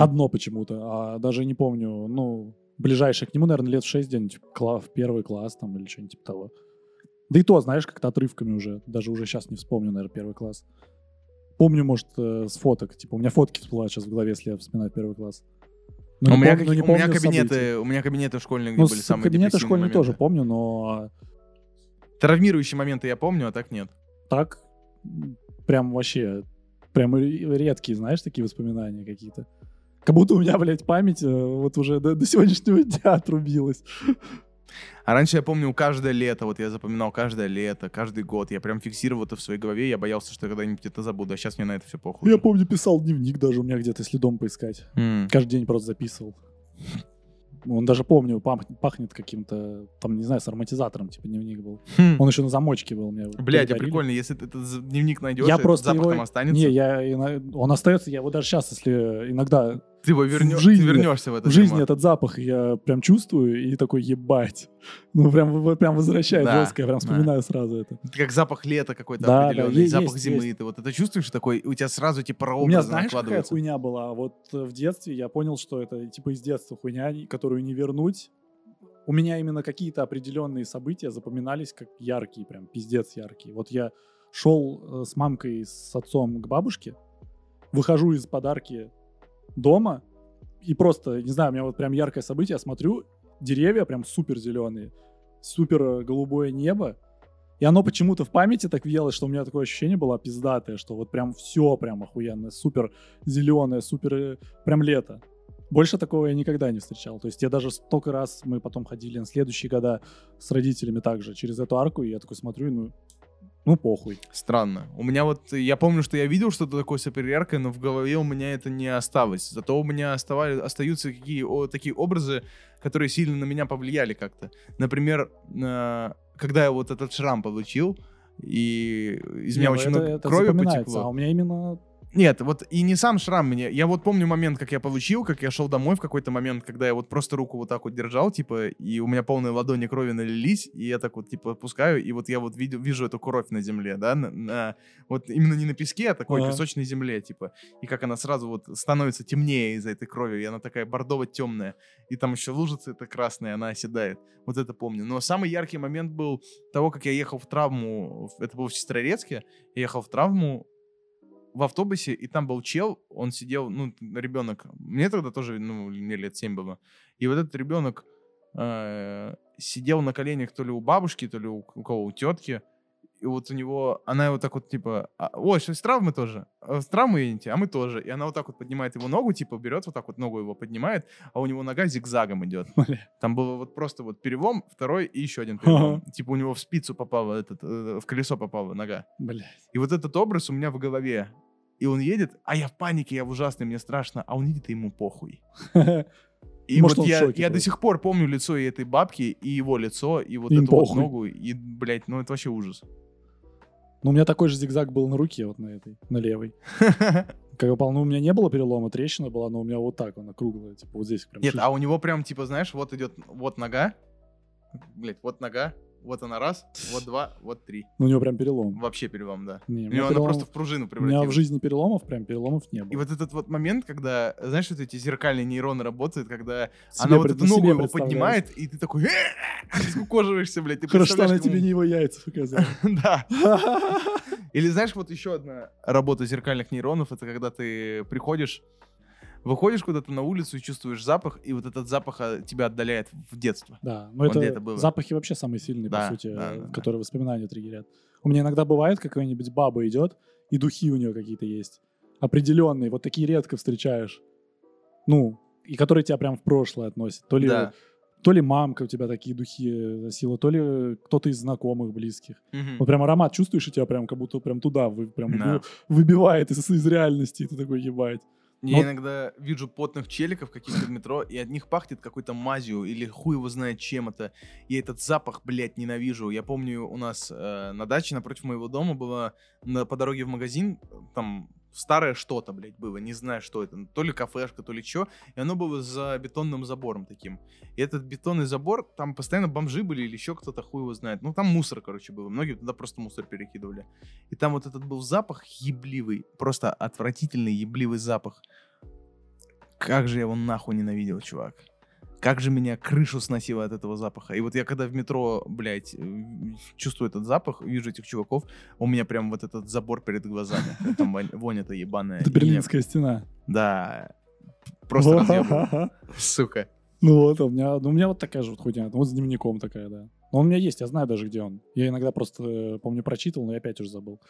Одно почему-то, а даже не помню, ну, ближайшее к нему, наверное, лет в шесть где-нибудь кла- в первый класс там или что-нибудь типа того. Да и то, знаешь, как-то отрывками уже. Даже уже сейчас не вспомню, наверное, первый класс. Помню, может, э, с фоток. Типа, у меня фотки всплывают сейчас в голове, если я вспоминаю первый класс. Но у, не меня помню- какие- у меня кабинеты, событий. у меня кабинеты школьные, где Ну, были самые депрессивные школьные тоже моменты. помню, но Травмирующие моменты я помню, а так нет. так прям вообще, прям ре- редкие, знаешь, такие воспоминания какие-то. Как будто у меня, блядь, память э, вот уже до, до сегодняшнего дня отрубилась. А раньше я помню каждое лето, вот я запоминал каждое лето, каждый год. Я прям фиксировал это в своей голове, я боялся, что когда-нибудь это забуду. А сейчас мне на это все похуй. Я помню, писал дневник даже у меня где-то, если дом поискать. М. Каждый день просто записывал. Он даже помню, пах- пахнет каким-то, там, не знаю, с ароматизатором, типа дневник был. Хм. Он еще на замочке был меня. Блядь, а прикольно, если ты этот дневник найдешь, Я этот просто запах его... там останется, Не, я, он остается, я его даже сейчас, если иногда ты его вернешь, жизни- ты вернешься в это в жизни дерьмо. этот запах я прям чувствую и такой ебать. Ну прям, прям возвращает Да, жестко, я прям да. вспоминаю сразу это. Это как запах лета какой-то Да, да, определенный, е- запах есть, зимы. есть. Ты вот это чувствуешь такой, у тебя сразу типа У меня прообразы знаешь, какая хуйня была? Вот э, в детстве я понял, что это типа из детства хуйня, которую не вернуть. У меня именно какие-то определенные события запоминались как яркие, прям пиздец яркие. Вот я шел э, с мамкой, с отцом к бабушке, выхожу из подарки дома, и просто, не знаю, у меня вот прям яркое событие, я смотрю, деревья прям супер зеленые, супер э, голубое небо, и оно почему-то в памяти так въелось, что у меня такое ощущение было пиздатое, что вот прям все прям охуенное, супер зеленое, супер э, прям лето. Больше такого я никогда не встречал. То есть я даже столько раз мы потом ходили на следующие года с родителями также через эту арку, и я такой смотрю, ну, Ну, похуй. Странно. У меня вот, я помню, что я видел что-то такое супер яркое, но в голове у меня это не осталось. Зато у меня оставали, остаются какие, о, такие образы, которые сильно на меня повлияли как-то. Например, э, когда я вот этот шрам получил, и из Не, меня ну очень это- много это крови потекло. А у меня именно... Нет, вот и не сам шрам мне. Я вот помню момент, как я получил, как я шел домой в какой-то момент, когда я вот просто руку вот так вот держал, типа, и у меня полные ладони крови налились, и я так вот, типа, отпускаю, и вот я вот видел, вижу эту кровь на земле, да, на, на- вот именно не на песке, а такой Ага. песочной земле, типа, и как она сразу вот становится темнее из-за этой крови, и она такая бордово-темная, и там еще лужица эта красная, она оседает. Вот это помню. Но самый яркий момент был того, как я ехал в травму, это было в Сестрорецке, я ехал в травму, в автобусе, и там был чел, он сидел, ну, ребенок, мне тогда тоже, ну, мне лет 7 было, и вот этот ребенок э, сидел на коленях то ли у бабушки, то ли у, у кого, у тетки, и вот у него, она его так вот, типа, «А, ой, что, с травмы тоже? А, С травмы едете? А мы тоже. И она вот так вот поднимает его ногу, типа, берет вот так вот ногу его поднимает, а у него нога зигзагом идет. Бля. Там было вот просто вот перелом, второй и еще один перелом. Типа у него в спицу попала, этот, э, в колесо попала нога. Блядь. И вот этот образ у меня в голове. И он едет, а я в панике, я в ужасной, мне страшно, а он едет, и ему похуй. И Может, вот я, шоке я до сих пор помню лицо и этой бабки, и его лицо, и вот Им эту вот похуй. ногу, и, блядь, ну это вообще ужас. Ну, у меня такой же зигзаг был на руке, вот на этой, на левой. Как упал, ну, у меня не было перелома, трещина была, но у меня вот так она круглая, типа вот здесь прям. Нет, шиш- а у него прям, типа, знаешь, вот идет, вот нога, блядь, вот нога, вот она раз, вот два, вот три. Ну, у него прям перелом. Вообще перелом, да. Не, У него она просто в пружину у меня в жизни переломов прям переломов не И было. вот этот вот момент, когда, знаешь, вот эти зеркальные нейроны работают, когда Себе она вот эту ногу его поднимает, и ты такой, скукоживаешься, блядь. Хорошо, что она тебе не его яйца показала. Да. Или знаешь, вот еще одна работа зеркальных нейронов, это когда ты приходишь, выходишь куда-то на улицу и чувствуешь запах, и вот этот запах а, тебя отдаляет в детство. Да, но это где-то было. запахи вообще самые сильные, Да, по сути, да, э, да, да. которые воспоминания триггерят. У меня иногда бывает, какая-нибудь баба идет, и духи у нее какие-то есть. Определенные, вот такие редко встречаешь. Ну, и которые тебя прям в прошлое относят. То ли, Да. то ли мамка у тебя такие духи носила, то ли кто-то из знакомых, близких. Мгм. Вот прям аромат чувствуешь, и тебя прям как будто прям туда вы, прям Да. вы- выбивает из, из реальности, и ты такой, ебать. Я Вот. иногда вижу потных челиков каких-то в метро, и от них пахнет какой-то мазью, или хуй его знает чем это. Я этот запах, блядь, ненавижу. Я помню, у нас э, на даче напротив моего дома было на, по дороге в магазин, там старое что-то, блядь, было, не знаю, что это, то ли кафешка, то ли что, и оно было за бетонным забором таким. И этот бетонный забор, там постоянно бомжи были или еще кто-то, хуй его знает. Ну, там мусор, короче, было. Многие туда просто мусор перекидывали. И там вот этот был запах ебливый, просто отвратительный ебливый запах. Как же я его нахуй ненавидел, чувак. Как же меня крышу сносило от этого запаха. И вот я когда в метро, блядь, э, чувствую этот запах, вижу этих чуваков, у меня прям вот этот забор перед глазами. Там вонь- эта ебаная. Это Берлинская стена. Да. Просто разъебывает. Сука. Ну вот, у меня, ну, у меня вот такая же вот хуйня. Ну, Вот с дневником такая, да. Но он у меня есть, я знаю даже, где он. Я иногда просто, э, помню, прочитал, но я опять уже забыл.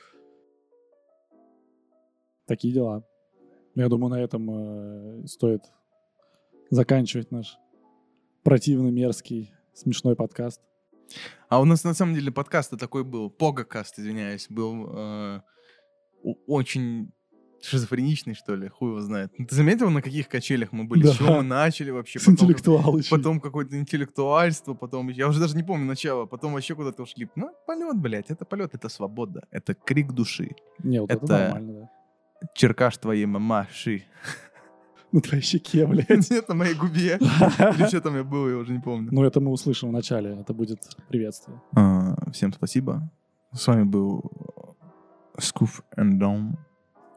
Такие дела. Я думаю, на этом э, стоит заканчивать наш противный, мерзкий, смешной подкаст. А у нас на самом деле подкаст такой был, погакаст, извиняюсь, был э, очень шизофреничный, что ли, хуй его знает. Ты заметил, на каких качелях мы были? Да. С чего мы начали вообще? С Потом, интеллектуал еще. потом какое-то интеллектуальство, потом, я уже даже не помню начало, потом вообще куда-то ушли. Ну, полет, блядь, это полет, это свобода, это крик души. Не, вот это, это- нормально, да. Черкаш твоей мамаши. На твоей щеке, блядь. Нет, на моей губе. Или что там я был, я уже не помню. Ну, это мы услышим в начале. Это будет приветствие. А, Всем спасибо. С вами был Скуф Dom.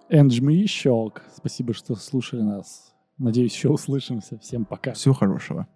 Энджми Щелк. Спасибо, что слушали нас. Надеюсь, еще услышимся. Всем пока. Всего хорошего.